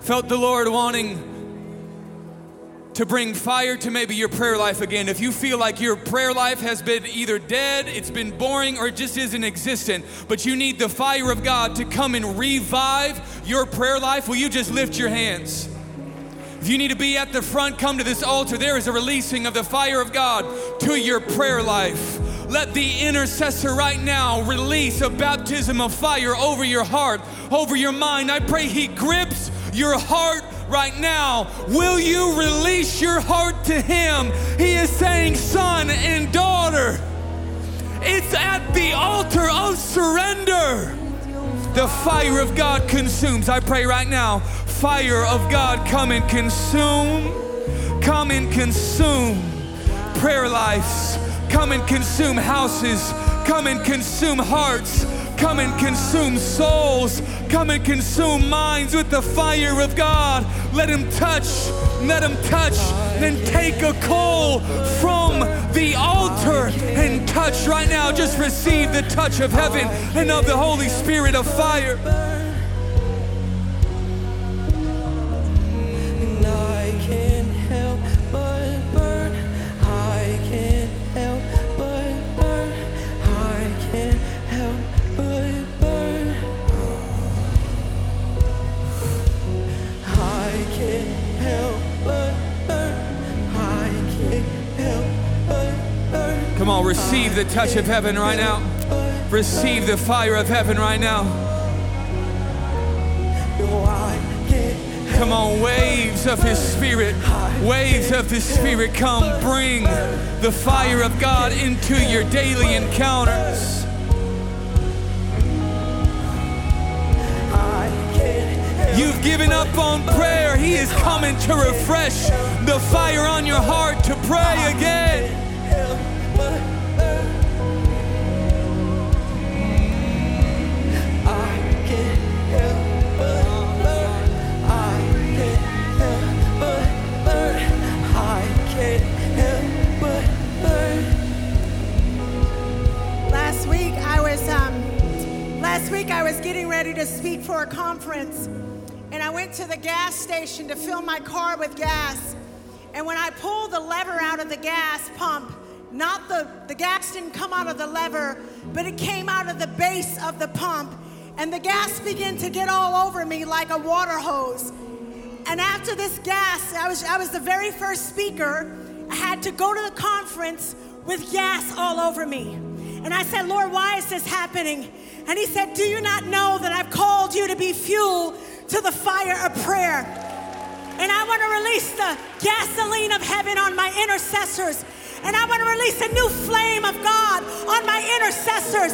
Felt the lord wanting to bring fire to maybe your prayer life again. If you feel like your prayer life has been either dead it's been boring or it just isn't existent but you need the fire of god to come and revive your prayer life will you just lift your hands if you need to be at the front, come to this altar. There is a releasing of the fire of God to your prayer life. Let the intercessor right now release a baptism of fire over your heart, over your mind. I pray He grips your heart right now. Will you release your heart to Him? He is saying, Son and daughter, it's at the altar of surrender. The fire of God consumes. I pray right now, fire of God come and consume, come and consume prayer lives, come and consume houses, come and consume hearts, come and consume souls, come and consume minds with the fire of God. Let Him touch, let Him touch, then take a coal from the altar and touch right now. Just receive the touch of heaven and of the Holy Spirit of fire. On, receive the touch of heaven right now. Receive the fire of heaven right now. Come on, waves of His Spirit, waves of His Spirit, come bring the fire of God into your daily encounters. You've given up on prayer. He is coming to refresh the fire on your heart to pray again. Was um, last week I was getting ready to speak for a conference, and I went to the gas station to fill my car with gas. And when I pulled the lever out of the gas pump, not the the gas didn't come out of the lever, but it came out of the base of the pump, and the gas began to get all over me like a water hose. And after this gas, I was, I was the very first speaker. I had to go to the conference with gas all over me. And I said, Lord, why is this happening? And He said, Do you not know that I've called you to be fuel to the fire of prayer? And I want to release the gasoline of heaven on my intercessors. And I want to release a new flame of God on my intercessors.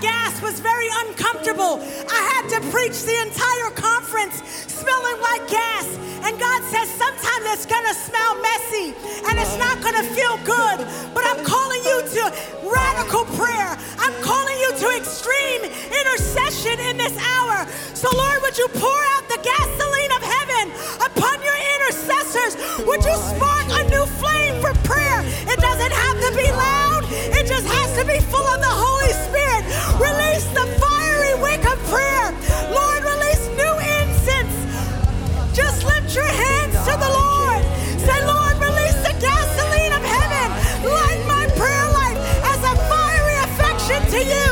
Gas was very uncomfortable. I had to preach the entire conference smelling like gas. And God says sometimes it's going to smell messy and it's not going to feel good. But I'm calling you to radical prayer. I'm calling you to extreme intercession in this hour. So, Lord, would you pour out the gasoline of heaven upon your intercessors? Would you spark a new flame for prayer? It doesn't have to be loud, it just has to be full of the Holy Spirit. Release the fiery wick of prayer. Lord, release new incense. Just lift your hands to the Lord. Say, Lord, release the gasoline of heaven. Light my prayer life as a fiery affection to you,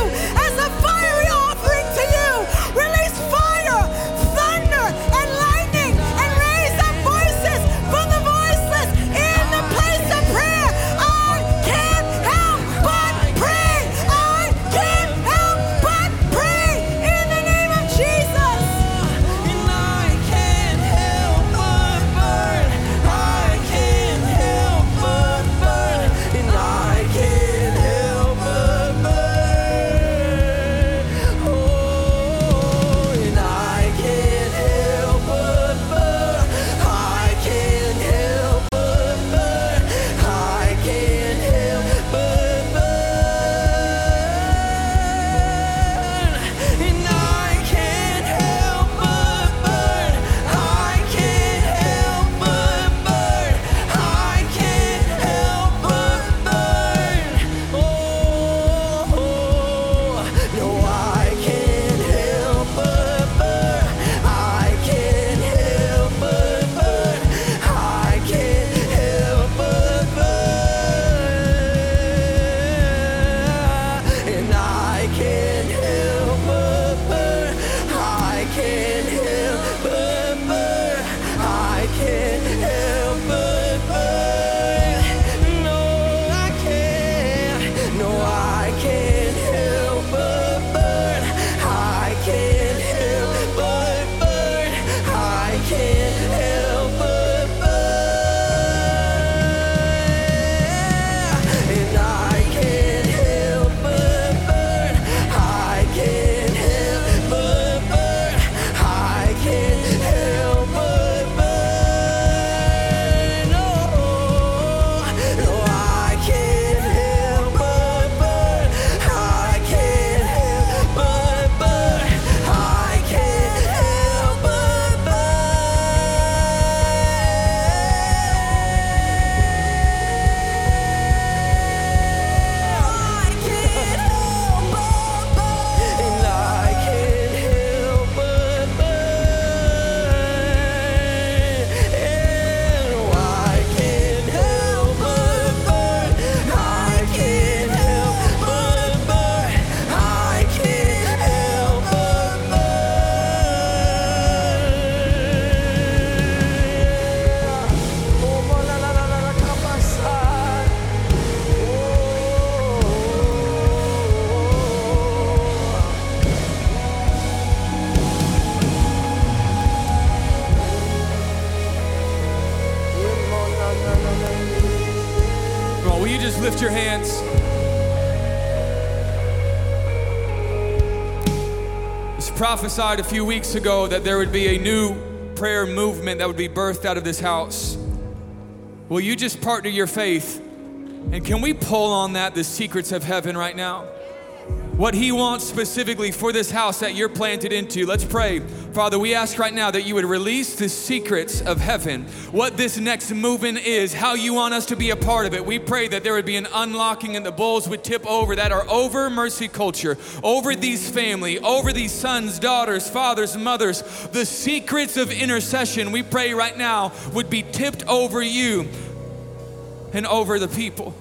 prophesied a few weeks ago that there would be a new prayer movement that would be birthed out of this house. Will you just partner your faith? And can we pull on that, the secrets of heaven, right now? What He wants specifically for this house that you're planted into. Let's pray. Father, we ask right now that you would release the secrets of heaven, what this next movement is, how you want us to be a part of it. We pray that there would be an unlocking and the bowls would tip over that are over mercy culture, over these family, over these sons, daughters, fathers, mothers. The secrets of intercession, we pray right now, would be tipped over you and over the people.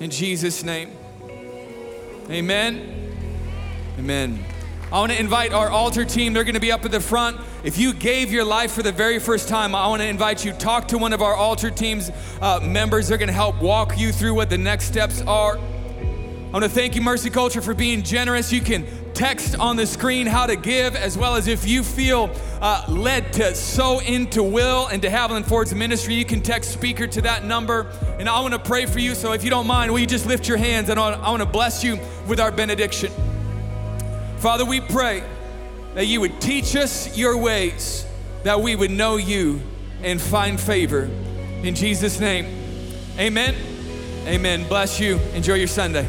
In Jesus' name. Amen. Amen. I want to invite our altar team. They're going to be up at the front. If you gave your life for the very first time, I want to invite you talk to one of our altar team's uh, members. They're going to help walk you through what the next steps are. I want to thank you, Mercy Culture, for being generous. You can text on the screen how to give, as well as if you feel uh, led to sow into Will and to Haviland Ford's ministry, you can text speaker to that number. And I want to pray for you. So if you don't mind, will you just lift your hands and I want to bless you with our benediction. Father, we pray that you would teach us your ways, that we would know you and find favor. In Jesus' name, amen. Amen. Bless you. Enjoy your Sunday.